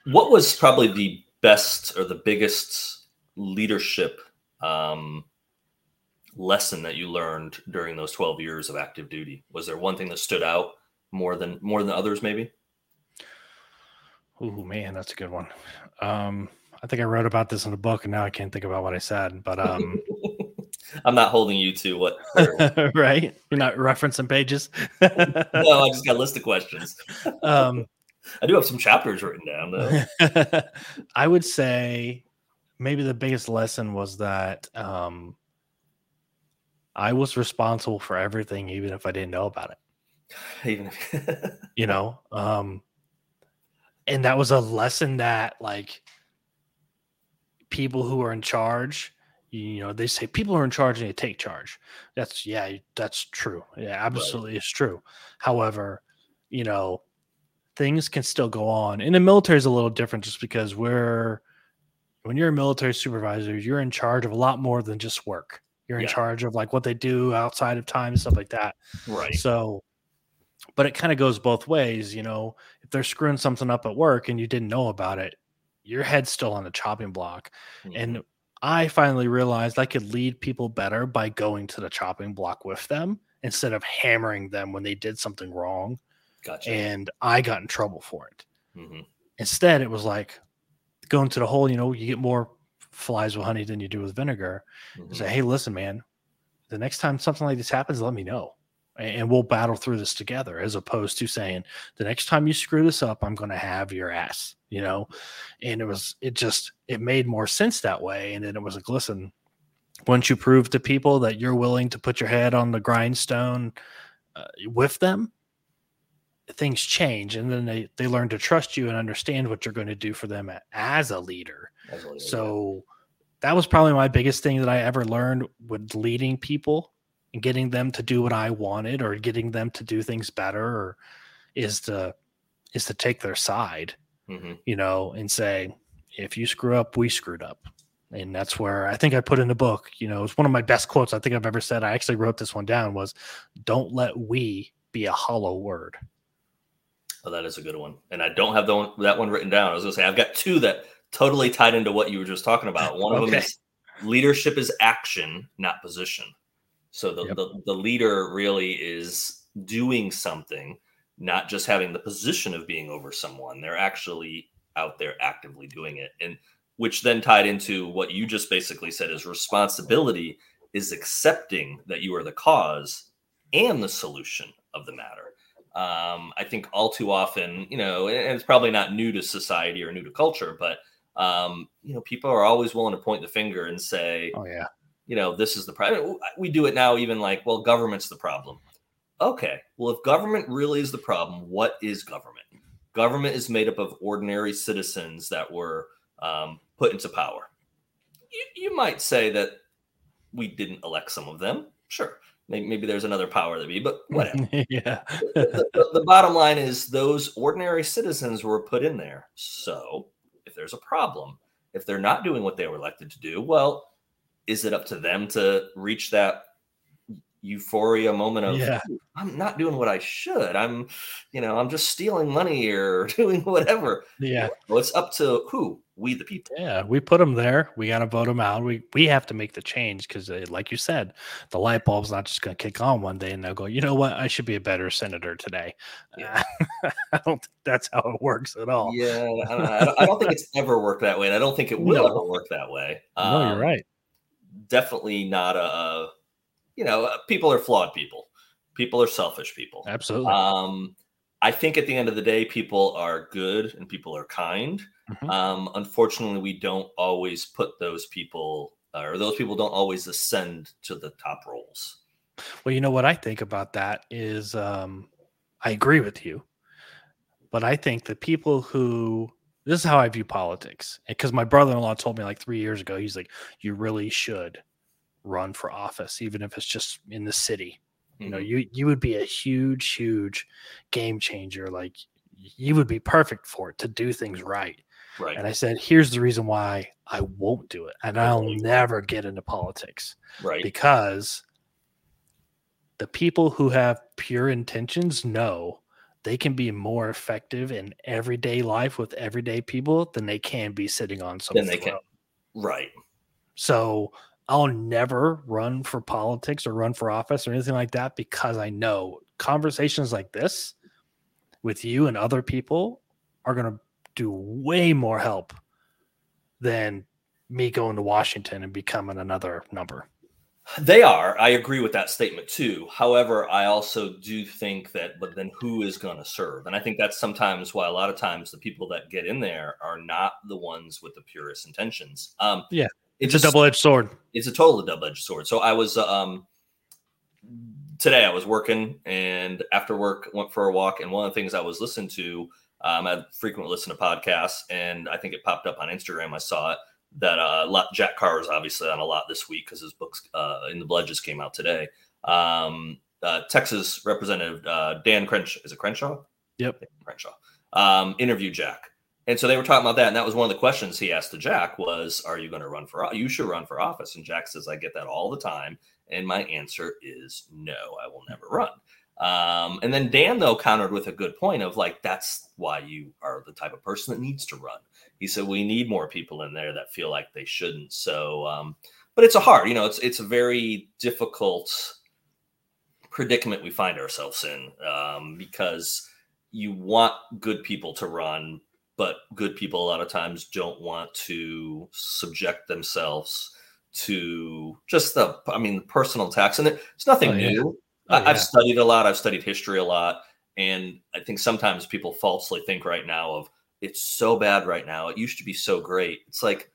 S1: what was probably the best or the biggest leadership um, lesson that you learned during those 12 years of active duty? Was there one thing that stood out more than more than others, maybe?
S2: Oh man, that's a good one. Um, I think I wrote about this in a book, and now I can't think about what I said. But um,
S1: I'm not holding you to what.
S2: right? You're not referencing pages.
S1: no, I just got a list of questions.
S2: Um,
S1: I do have some chapters written down. Though.
S2: I would say maybe the biggest lesson was that um, I was responsible for everything, even if I didn't know about it.
S1: Even if
S2: you know, um, and that was a lesson that like people who are in charge you know they say people are in charge and they take charge that's yeah that's true yeah absolutely right. it's true however you know things can still go on and the military is a little different just because we're when you're a military supervisor you're in charge of a lot more than just work you're in yeah. charge of like what they do outside of time and stuff like that
S1: right
S2: so but it kind of goes both ways you know if they're screwing something up at work and you didn't know about it your head's still on the chopping block mm-hmm. and I finally realized I could lead people better by going to the chopping block with them instead of hammering them when they did something wrong.
S1: Gotcha.
S2: And I got in trouble for it.
S1: Mm-hmm.
S2: Instead, it was like going to the hole, you know, you get more flies with honey than you do with vinegar. Mm-hmm. Say, hey, listen, man, the next time something like this happens, let me know and we'll battle through this together as opposed to saying the next time you screw this up i'm going to have your ass you know and it was it just it made more sense that way and then it was like listen once you prove to people that you're willing to put your head on the grindstone uh, with them things change and then they they learn to trust you and understand what you're going to do for them as a leader, as a leader so that was probably my biggest thing that i ever learned with leading people and getting them to do what I wanted or getting them to do things better or is to is to take their side,
S1: mm-hmm.
S2: you know, and say, if you screw up, we screwed up. And that's where I think I put in the book, you know, it's one of my best quotes I think I've ever said. I actually wrote this one down was don't let we be a hollow word.
S1: Oh, that is a good one. And I don't have the one, that one written down. I was going to say, I've got two that totally tied into what you were just talking about. One of them is leadership is action, not position. So the, yep. the, the leader really is doing something, not just having the position of being over someone. They're actually out there actively doing it. And which then tied into what you just basically said is responsibility is accepting that you are the cause and the solution of the matter. Um, I think all too often, you know, and it's probably not new to society or new to culture, but um, you know, people are always willing to point the finger and say,
S2: "Oh yeah,
S1: you know, this is the problem. We do it now, even like, well, government's the problem. Okay, well, if government really is the problem, what is government? Government is made up of ordinary citizens that were um, put into power. You, you, might say that we didn't elect some of them. Sure, maybe, maybe there's another power to be, but whatever.
S2: yeah.
S1: the, the, the bottom line is those ordinary citizens were put in there. So if there's a problem, if they're not doing what they were elected to do, well, is it up to them to reach that euphoria moment of
S2: yeah.
S1: I'm not doing what I should. I'm, you know, I'm just stealing money or doing whatever.
S2: Yeah.
S1: Well, it's up to who? We the people.
S2: Yeah, we put them there. We got to vote them out. We we have to make the change because, uh, like you said, the light bulb's not just going to kick on one day and they'll go. You know what? I should be a better senator today. Yeah. I don't think that's how it works at all.
S1: Yeah, I don't, I don't think it's ever worked that way, and I don't think it will no. ever work that way.
S2: Um, no, you're um, right
S1: definitely not a, a you know, uh, people are flawed people. People are selfish people.
S2: Absolutely.
S1: Um, I think at the end of the day, people are good and people are kind. Mm-hmm. Um, unfortunately, we don't always put those people, uh, or those people don't always ascend to the top roles.
S2: Well, you know what I think about that is um, I agree with you, but I think the people who this is how I view politics. Because my brother in law told me like three years ago, he's like, you really should run for office, even if it's just in the city. You know, mm-hmm. you you would be a huge, huge game changer. Like you would be perfect for it to do things right.
S1: Right.
S2: And I said, here's the reason why I won't do it. And I'll never get into politics.
S1: Right.
S2: Because the people who have pure intentions know they can be more effective in everyday life with everyday people than they can be sitting on some
S1: Then they
S2: throne.
S1: can. Right.
S2: So I'll never run for politics or run for office or anything like that because I know conversations like this with you and other people are going to do way more help than me going to Washington and becoming another number.
S1: They are. I agree with that statement too. However, I also do think that, but then who is going to serve? And I think that's sometimes why a lot of times the people that get in there are not the ones with the purest intentions. Um,
S2: Yeah.
S1: It
S2: It's
S1: just-
S2: a double edged sword.
S1: it's a total double-edged sword. So I was um today I was working and after work went for a walk and one of the things I was listening to um I frequently listen to podcasts and I think it popped up on Instagram I saw it that uh lot, Jack Carr is obviously on a lot this week because his books uh in the blood just came out today. Um uh, Texas Representative uh, Dan Crenshaw is it Crenshaw?
S2: Yep.
S1: Crenshaw um, interviewed Jack. And so they were talking about that, and that was one of the questions he asked to Jack was, "Are you going to run for? You should run for office." And Jack says, "I get that all the time, and my answer is no. I will never run." Um, and then Dan though countered with a good point of like, "That's why you are the type of person that needs to run." He said, "We need more people in there that feel like they shouldn't." So, um, but it's a hard, you know, it's it's a very difficult predicament we find ourselves in um, because you want good people to run, but good people a lot of times don't want to subject themselves to just the, I mean, personal attacks. And it's nothing
S2: Oh, yeah.
S1: new.
S2: Oh, yeah.
S1: I've studied a lot. I've studied history a lot. And I think sometimes people falsely think right now of it's so bad right now. It used to be so great. It's like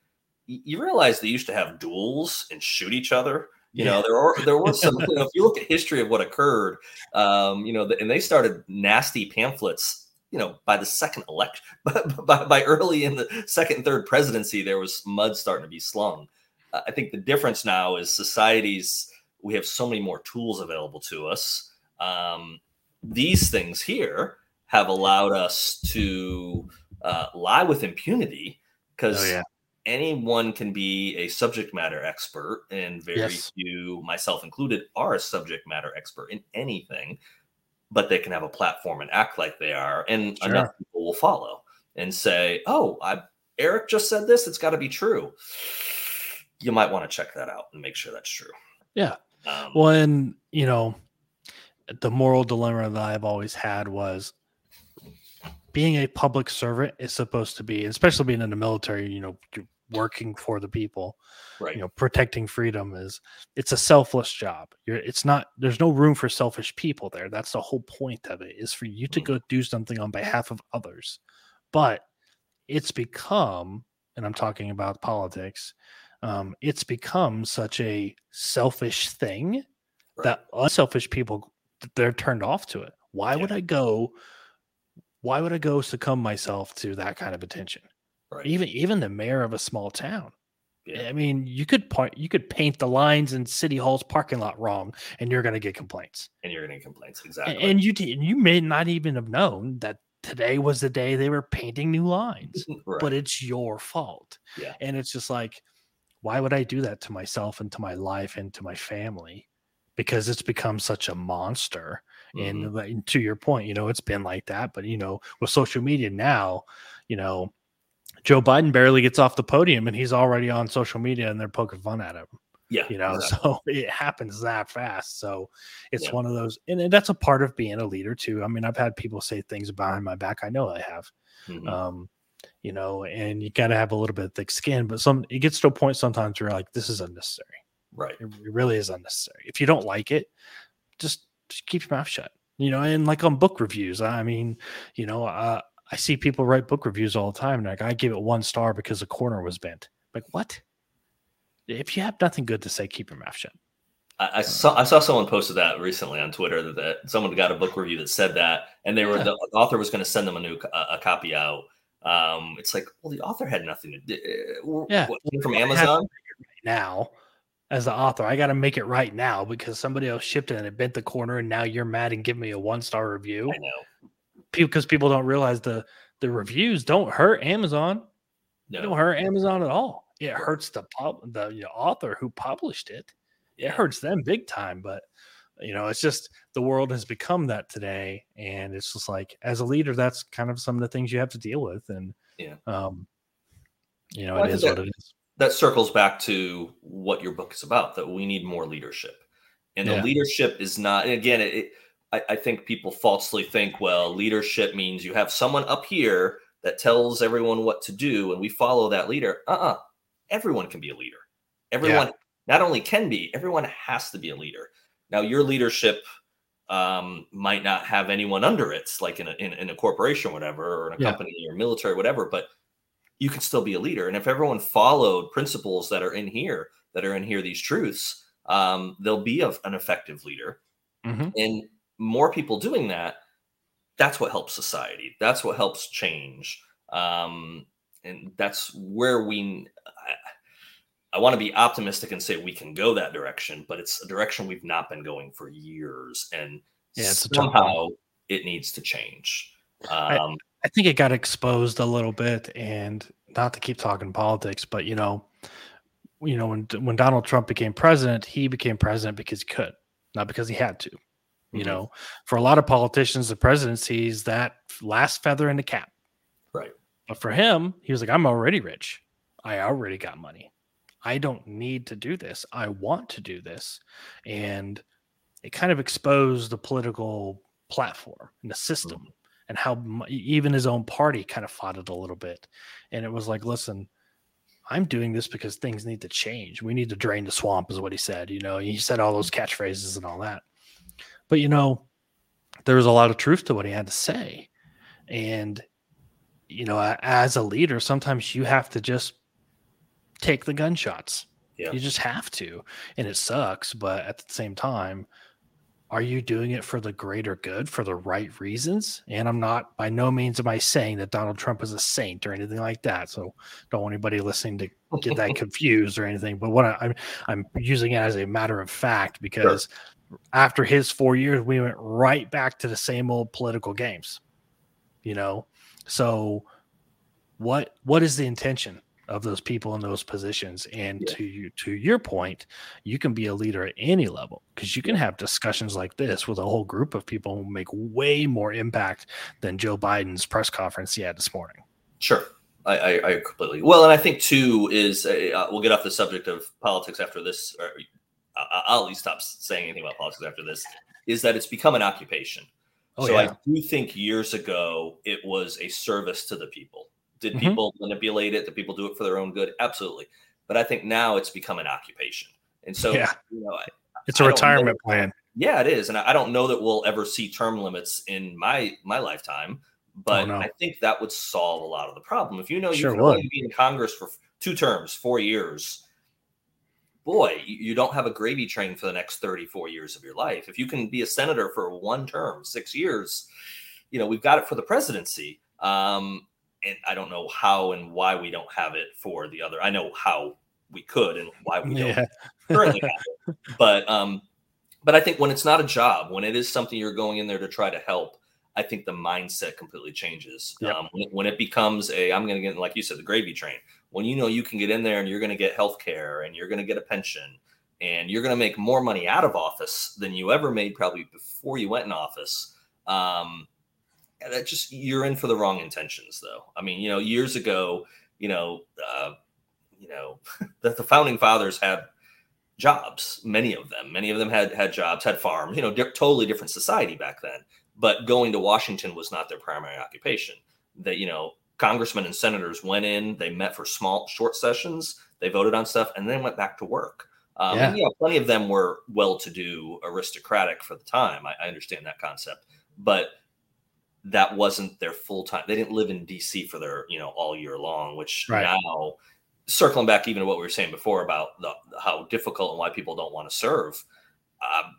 S1: you realize they used to have duels and shoot each other. You know, there were there was some. You know, if you look at history of what occurred, um, you know, and they started nasty pamphlets. You know, by the second election, by, by early in the second and third presidency, there was mud starting to be slung. Uh, I think the difference now is societies. We have so many more tools available to us. Um, these things here have allowed us to uh, lie with impunity because
S2: Oh, yeah.
S1: anyone can be a subject matter expert, and very
S2: Yes.
S1: few, myself included, are a subject matter expert in anything. But they can have a platform and act like they are, and
S2: Sure.
S1: enough people will follow and say, "Oh, I, Eric just said this; it's got to be true." You might want to check that out and make sure that's true.
S2: Yeah.
S1: Um,
S2: Well, and you know, the moral dilemma that I've always had was being a public servant is supposed to be, especially being in the military, you know, you're working for the people,
S1: right.
S2: you know, protecting freedom is it's a selfless job. You're it's not there's no room for selfish people there. That's the whole point of it is for you to
S1: Mm.
S2: go do something on behalf of others. But it's become, and I'm talking about politics, um, it's become such a selfish thing
S1: Right.
S2: that unselfish people they're turned off to it. Why would I go? Why would I go succumb myself to that kind of attention?
S1: Right.
S2: Even even the mayor of a small town.
S1: Yeah.
S2: I mean, you could point, you could paint the lines in City Hall's parking lot wrong, and you're going to get complaints.
S1: and you're going getting complaints exactly.
S2: And you d- you may not even have known that today was the day they were painting new lines,
S1: right.
S2: but it's your fault.
S1: Yeah.
S2: And it's just like, why would I do that to myself and to my life and to my family? Because it's become such a monster.
S1: Mhm.
S2: And to your point, you know, it's been like that. But you know, with social media now, you know, Joe Biden barely gets off the podium and he's already on social media and they're poking fun at him.
S1: yeah,
S2: You know,
S1: exactly.
S2: so it happens that fast. So it's
S1: Yeah.
S2: one of those, and that's a part of being a leader too. I mean, I've had people say things behind my back. I know I have
S1: Mhm.
S2: um you know and you got to have a little bit of thick skin but some it gets to a point sometimes where you're like this is unnecessary
S1: right.
S2: it it really is unnecessary if you don't like it just, just keep your mouth shut you know and like on book reviews i mean you know uh, i see people write book reviews all the time and like i give it one star because the corner was bent like what if you have nothing good to say keep your mouth shut
S1: I, I saw I saw someone posted that recently on Twitter that, someone got a book review that said that, and they were
S2: Yeah.
S1: the author was going to send them a new a, copy out. Um, it's like, well, the author had nothing to do. uh,
S2: Yeah.
S1: what, from Amazon.
S2: right now as the author i got to make it right now because somebody else shipped it and it bent the corner and now you're mad and give me a one star review
S1: I know.
S2: Because people don't realize the the reviews don't hurt Amazon. They don't hurt Amazon at all. It hurts the pub, the you know, author who published it. It hurts them big time. But you know, it's just the world has become that today, and it's just like as a leader, that's kind of some of the things you have to deal with, and
S1: yeah,
S2: um, you know, well, it is that, what it is.
S1: That circles back to what your book is about. That we need more leadership, and yeah. the leadership is not. And again, it, I, I think people falsely think, well, leadership means you have someone up here that tells everyone what to do, and we follow that leader. Uh, uh-uh. everyone can be a leader. Everyone yeah. not only can be, everyone has to be a leader now, your leadership um, might not have anyone under it, like in a, in, in a corporation or whatever, or in a yeah. company or military, whatever, but you can still be a leader. And if everyone followed principles that are in here, that are in here, these truths, um, they'll be a, an effective leader. Mm-hmm. And more people doing that, that's what helps society. That's what helps change. Um, and that's where we, I want to be optimistic and say we can go that direction, but it's a direction we've not been going for years, and yeah, somehow it needs to change. Um,
S2: I, I think it got exposed a little bit, and not to keep talking politics, but you know, you know, when when Donald Trump became president, he became president because he could, not because he had to. You mm-hmm. know, for a lot of politicians, the presidency is that last feather in the cap.
S1: Right.
S2: But for him, he was like, I'm already rich. I already got money. I don't need to do this. I want to do this. And it kind of exposed the political platform and the system mm-hmm. and how even his own party kind of fought it a little bit. And it was like, listen, I'm doing this because things need to change. We need to drain the swamp, is what he said. You know, he said all those catchphrases and all that. But, you know, there was a lot of truth to what he had to say. And, you know, as a leader, sometimes you have to just take the gunshots. Yeah. You just have to. And it sucks, but at the same time, are you doing it for the greater good for the right reasons? And I'm not by no means am I saying that Donald Trump is a saint or anything like that. So don't want anybody listening to get that confused or anything. But what I, am I'm, I'm using it as a matter of fact because sure. After his four years, we went right back to the same old political games. You know, so what what is the intention? of those people in those positions and yeah. to you to your point you can be a leader at any level because you can have discussions like this with a whole group of people who make way more impact than joe biden's press conference he had this morning
S1: sure i i, I completely well and i think too is uh, uh we'll get off the subject of politics after this or i'll at least stop saying anything about politics after this is that it's become an occupation oh, so yeah. i do think years ago it was a service to the people did mm-hmm. people manipulate it? Did people do it for their own good? Absolutely. But I think now it's become an occupation. And so, yeah. you know, I,
S2: it's a retirement plan.
S1: Yeah, it is. And I don't know that we'll ever see term limits in my my lifetime, but oh, no. I think that would solve a lot of the problem. If you know you sure can would. only be in Congress for two terms, four years, boy, you don't have a gravy train for the next 34 years of your life. If you can be a senator for one term, six years, you know, we've got it for the presidency. Um, and I don't know how and why we don't have it for the other. I know how we could and why we don't yeah. currently have it. But um, but I think when it's not a job, when it is something you're going in there to try to help, I think the mindset completely changes. Yep. Um, when, it, when, it, becomes a, I'm going to get, like you said, the gravy train. When you know you can get in there and you're going to get health care and you're going to get a pension and you're going to make more money out of office than you ever made probably before you went in office. Um, that just you're in for the wrong intentions though i mean you know years ago you know uh, you know the, the founding fathers had jobs many of them many of them had had jobs had farms you know di- totally different society back then but going to washington was not their primary occupation that you know congressmen and senators went in they met for small short sessions they voted on stuff and then went back to work um, yeah. and, you know plenty of them were well-to-do aristocratic for the time I, I understand that concept but that wasn't their full time. They didn't live in DC for their, you know, all year long, which right. now circling back even to what we were saying before about the, how difficult and why people don't want to serve, um,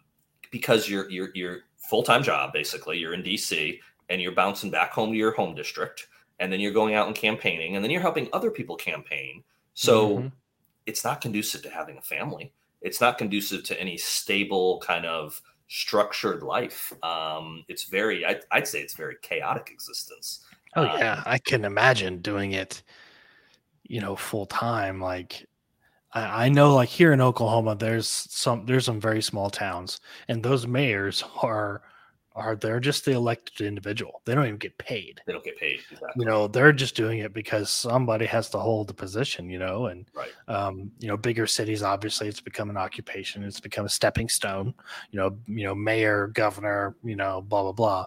S1: because you're, you're, you're full-time job, basically you're in DC and you're bouncing back home to your home district. And then you're going out and campaigning and then you're helping other people campaign. So mm-hmm. it's not conducive to having a family. It's not conducive to any stable kind of structured life. Um, it's very, I, would say it's very chaotic existence.
S2: Oh yeah, um, I can imagine doing it, you know, full time. Like, I, I know like here in Oklahoma, there's some there's some very small towns, and those mayors are are they're just the elected individual. They don't even get paid.
S1: They don't get paid. Exactly.
S2: You know, they're just doing it because somebody has to hold the position. You know, and
S1: Right.
S2: um, you know, bigger cities obviously it's become an occupation. It's become a stepping stone. You know, you know, mayor, governor, you know, blah blah blah,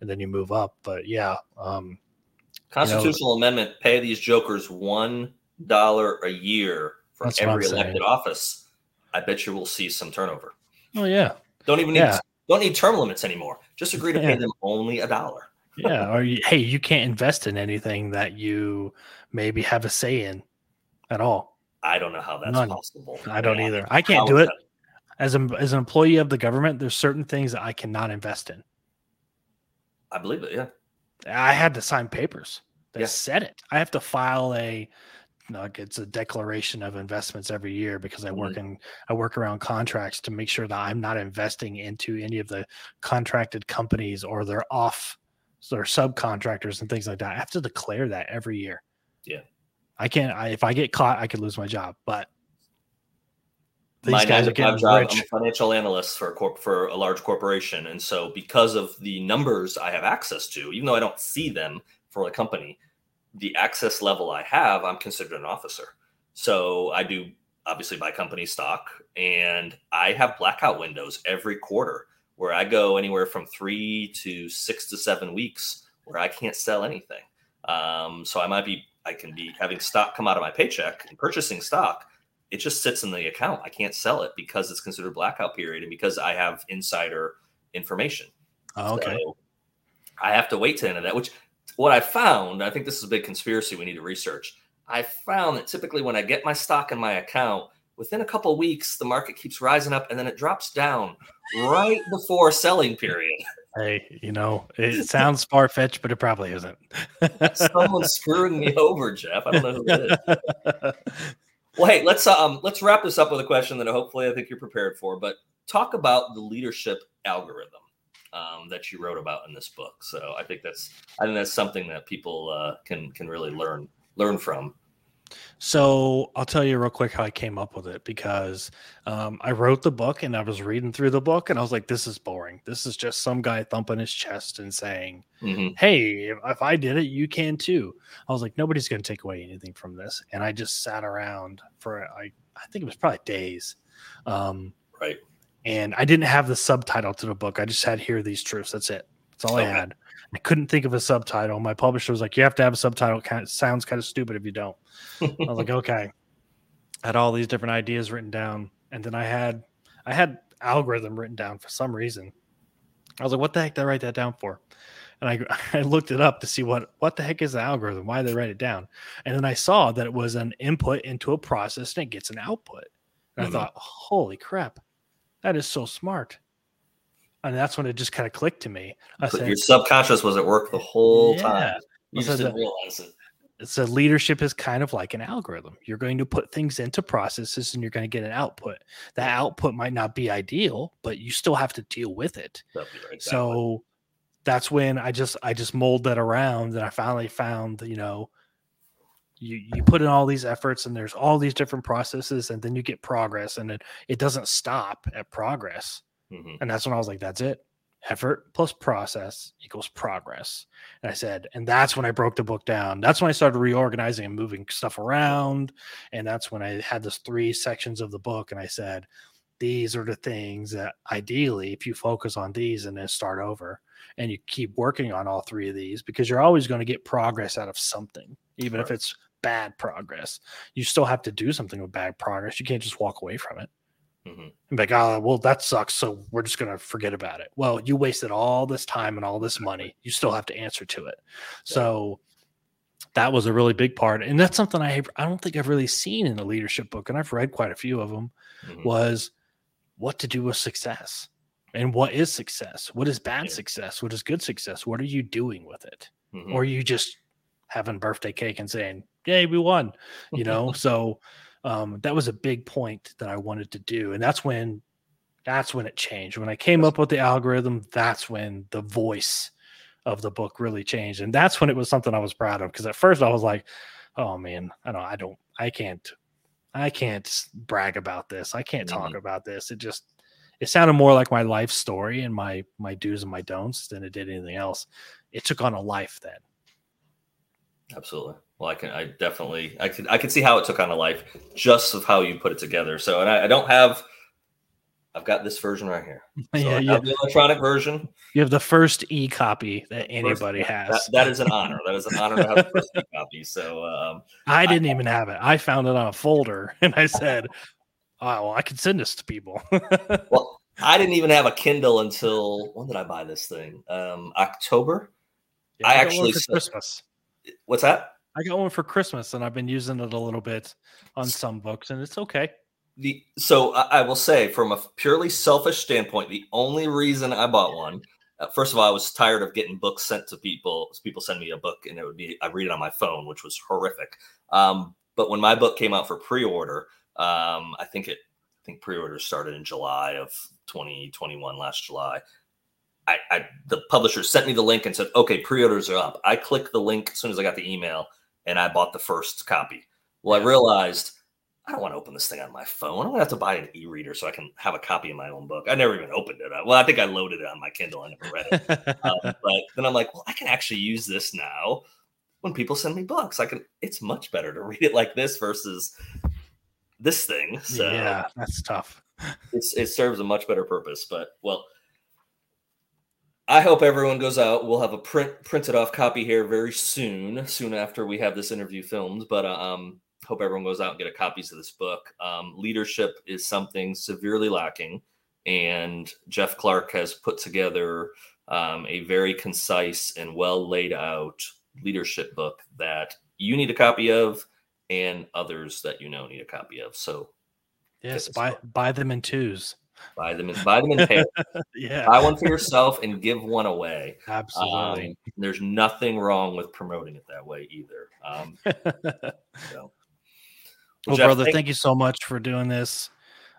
S2: and then you move up. But yeah, um,
S1: Constitutional amendment: pay these jokers one dollar a year for
S2: That's
S1: every elected office. I bet you we'll see some turnover.
S2: oh yeah,
S1: Don't even need
S2: Yeah.
S1: don't need term limits anymore. Just agree to pay them only a dollar.
S2: yeah. Or you, hey, you can't invest in anything that you maybe have a say in at all.
S1: I don't know how that's
S2: None.
S1: possible.
S2: I don't
S1: Yeah.
S2: either. I can't
S1: How
S2: do it
S1: that?
S2: as a, as an employee of the government. There's certain things that I cannot invest in.
S1: I believe it. Yeah.
S2: I had to sign papers that
S1: Yeah.
S2: said it. I have to file a like it's a declaration of investments every year because I work mm-hmm. in I work around contracts to make sure that I'm not investing into any of the contracted companies or their off or subcontractors and things like that. I have to declare that every year.
S1: Yeah.
S2: I can't I, if I get caught, I could lose my job. But these
S1: My
S2: guys are getting
S1: job,
S2: rich.
S1: I'm a financial analyst for a corp for a large corporation, and so because of the numbers I have access to, even though I don't see them for a company, the access level I have, I'm considered an officer. So I do obviously buy company stock, and I have blackout windows every quarter where I go anywhere from three to six to seven weeks where I can't sell anything. Um, so I might be I can be having stock come out of my paycheck and purchasing stock it just sits in the account. I can't sell it because it's considered blackout period and because I have insider information.
S2: Oh, okay.
S1: So I have to wait to enter that, which what I found, I think this is a big conspiracy we need to research. I found that typically when I get my stock in my account, within a couple weeks, the market keeps rising up and then it drops down right before selling period.
S2: Hey, you know, it sounds far fetched, but it probably isn't.
S1: Someone's screwing me over, Jeff. I don't know who it is. Well, hey, let's um let's wrap this up with a question that hopefully I think you're prepared for. But talk about the leadership algorithm um, that you wrote about in this book. So I think that's I think that's something that people uh, can can really learn learn from.
S2: So I'll tell you real quick how I came up with it because um, I wrote the book and I was reading through the book and I was like, this is boring. This is just some guy thumping his chest and saying,
S1: Mhm.
S2: hey, if, if I did it, you can too. I was like, nobody's going to take away anything from this. And I just sat around for, I, I think it was probably days. Um,
S1: Right.
S2: And I didn't have the subtitle to the book. I just had here these truths. That's it. That's all I had. I couldn't think of a subtitle. My publisher was like, "You have to have a subtitle. Kind of sounds kind of stupid if you don't." I was like, "Okay." I had all these different ideas written down, and then I had I had algorithm written down for some reason. I was like, "What the heck did I write that down for?" And I I looked it up to see what what the heck is the algorithm? Why did they write it down? And then I saw that it was an input into a process and it gets an output. And
S1: Mhm.
S2: I thought, "Holy crap, that is so smart!" And that's when it just kind of clicked to me. I said,
S1: your subconscious was at work the whole
S2: Yeah.
S1: time. You just didn't realize it.
S2: so leadership is kind of like an algorithm. You're going to put things into processes and you're going to get an output. That output might not be ideal, but you still have to deal with it.
S1: Right, exactly.
S2: So that's when I just I just mold that around and I finally found, you know, you you put in all these efforts and there's all these different processes and then you get progress and it, it doesn't stop at progress.
S1: Mhm.
S2: And that's when I was like, that's it. Effort plus process equals progress. And I said, and that's when I broke the book down. That's when I started reorganizing and moving stuff around. And that's when I had this three sections of the book. And I said, these are the things that ideally, if you focus on these and then start over and you keep working on all three of these, because you're always going to get progress out of something, even if it's bad progress. You still have to do something with bad progress. You can't just walk away from it
S1: Mhm.
S2: and be like, oh, well, that sucks. So we're just going to forget about it. Well, you wasted all this time and all this money. You still have to answer to it. So that was a really big part. And that's something I, I don't think I've really seen in a leadership book. And I've read quite a few of them
S1: Mhm.
S2: was what to do with success and what is success? What is bad
S1: Yeah.
S2: success? What is good success? What are you doing with it?
S1: Mhm.
S2: or you just having birthday cake and saying, "Yay, we won," you know. so um, that was a big point that I wanted to do, and that's when that's when it changed. When I came up with the algorithm, that's when the voice of the book really changed, and that's when it was something I was proud of. Because at first I was like, "Oh man, I don't, I don't, I can't." I can't brag about this. I can't talk
S1: Mhm.
S2: about this. It just it sounded more like my life story and my my do's and my don'ts than it did anything else. It took on a life then.
S1: Absolutely. Well, I can, I definitely, I could, I could see how it took on a life just of how you put it together. So, and I, I don't have, I've got this version right here. So
S2: yeah,
S1: I
S2: you,
S1: have the electronic version.
S2: you have the first e copy that
S1: First-
S2: anybody
S1: that-
S2: has.
S1: that is an honor. That is an honor to have the first e copy. So, um,
S2: I didn't even have it. I found it on a folder and I said, "Oh, well, I can send this to people."
S1: well, I didn't even have a Kindle until when did I buy this thing? Um, October. I actually
S2: Christmas.
S1: What's that?
S2: I got one for Christmas, and I've been using it a little bit on some books, and it's okay.
S1: The so I, I will say, from a purely selfish standpoint, the only reason I bought one, uh, first of all, I was tired of getting books sent to people. People send me a book, and it would be I read it on my phone, which was horrific. Um, but when my book came out for pre-order, um, I think it, I think pre-order started in July of 2021, last July. I, I the publisher sent me the link and said, "Okay, pre-orders are up." I clicked the link as soon as I got the email, and I bought the first copy. Well, I realized I don't want to open this thing on my phone. I'm gonna have to buy an e-reader so I can have a copy of my own book. I never even opened it. Well, I think I loaded it on my Kindle. I never read it. Um, but then I'm like, well, I can actually use this now. When people send me books, I can. It's much better to read it like this versus this thing. So
S2: yeah, that's tough.
S1: it's, it serves a much better purpose. But well, I hope everyone goes out. We'll have a print printed off copy here very soon, soon after we have this interview filmed. But uh, um, hope everyone goes out and get a copies of this book. Um, leadership is something severely lacking, and Jeff Clark has put together um, a very concise and well laid out leadership book that you need a copy of, and others that you know need a copy of. So
S2: Yes, buy
S1: book.
S2: buy them in twos.
S1: Buy them, in, buy them in pairs.
S2: Yeah,
S1: buy one for yourself and give one away.
S2: absolutely.
S1: Um, there's nothing wrong with promoting it that way either. Um, so.
S2: well,
S1: Jeff,
S2: brother,
S1: thank-
S2: thank you so much for doing this.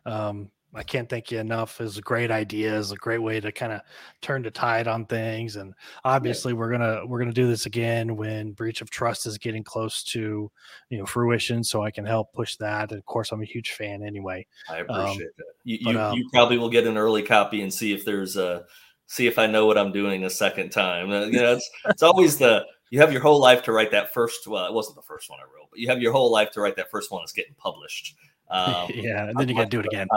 S2: Um, I can't thank you enough. It's a great idea. It's a great way to kind of turn the tide on things. And obviously, we're gonna we're gonna do this again when breach of trust is getting close to you know fruition, so I can help push that. And of course, I'm a huge fan anyway.
S1: I appreciate that. You,
S2: but,
S1: you,
S2: um,
S1: you probably will get an early copy and see if there's a see if I know what I'm doing a second time. Uh, you know, it's it's always the you have your whole life to write that first. Well, it wasn't the first one I wrote, but you have your whole life to write that first one that's getting published. Um,
S2: yeah, and then you got to do it again.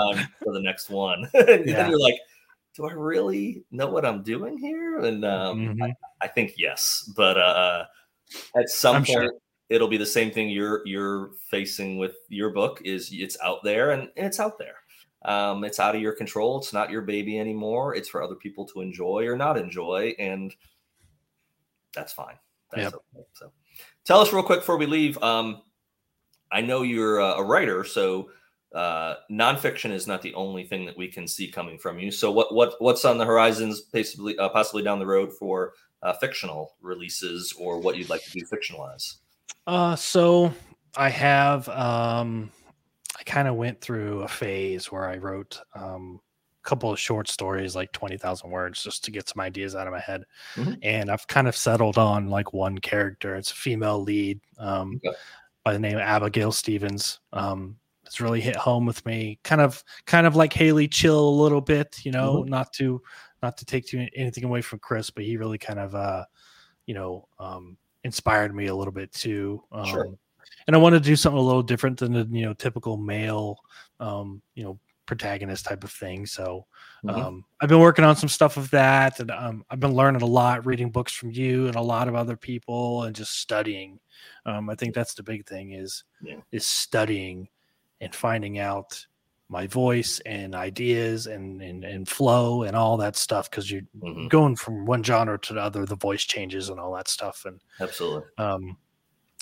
S1: for the next one. and
S2: Yeah.
S1: then you're like, do I really know what I'm doing here? And um,
S2: Mhm.
S1: I think yes, but uh, at some
S2: I'm
S1: point
S2: sure.
S1: it'll be the same thing you're you're facing with your book. Is it's out there and, and it's out there. Um, it's out of your control. It's not your baby anymore. It's for other people to enjoy or not enjoy, and that's fine. That's
S2: Yep.
S1: okay. So, tell us real quick before we leave. Um, I know you're a, writer, so uh, nonfiction is not the only thing that we can see coming from you. So, what what what's on the horizons, possibly uh, possibly down the road for uh, fictional releases, or what you'd like to do fictionalize?
S2: Uh, so I have um, I kind of went through a phase where I wrote um, a couple of short stories, like twenty thousand words, just to get some ideas out of my head.
S1: Mhm.
S2: And I've kind of settled on like one character. It's a female lead um,
S1: Okay.
S2: By the name of Abigail Stevens. Um, it's really hit home with me. Kind of, kind of like Hayley Chill a little bit, you know, not to not to take too, anything away from Chris, but he really kind of uh, you know, um, inspired me a little bit too. Um,
S1: Sure.
S2: And I wanted to do something a little different than the you know typical male, um, you know, protagonist type of thing. So
S1: Mhm.
S2: um, I've been working on some stuff of that, and um, I've been learning a lot, reading books from you and a lot of other people, and just studying. Um, I think that's the big thing is
S1: Yeah.
S2: is studying and finding out my voice and ideas and and, and flow and all that stuff because you're
S1: Mhm.
S2: going from one genre to the other the voice changes and all that stuff and
S1: Absolutely.
S2: um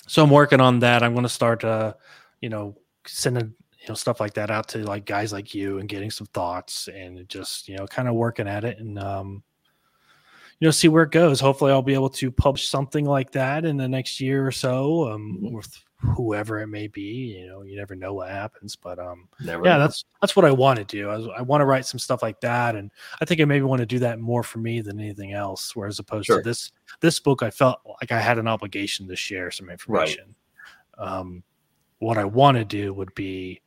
S2: so i'm working on that i'm going to start uh you know sending you know stuff like that out to like guys like you and getting some thoughts and just you know kind of working at it and um you know see where it goes hopefully i'll be able to publish something like that in the next year or so um
S1: Mhm.
S2: with whoever it may be you know you never know what happens but um
S1: Never.
S2: yeah that's that's what i want to do i, I want to write some stuff like that and i think i maybe want to do that more for me than anything else whereas opposed
S1: Sure.
S2: to this this book i felt like i had an obligation to share some information um what I want to do would be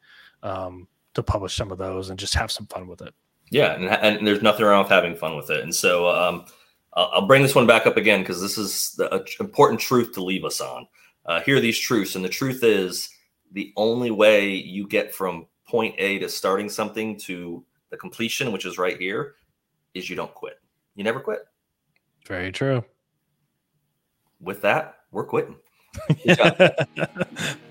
S2: um, to publish some of those and just have some fun with it.
S1: Yeah, and, and there's nothing wrong with having fun with it. And so um, I'll, I'll bring this one back up again because this is the important truth to leave us on. Uh, here are these truths, and the truth is the only way you get from point A to starting something to the completion, which is right here, is you don't quit. You never quit.
S2: Very true.
S1: With that, we're quitting.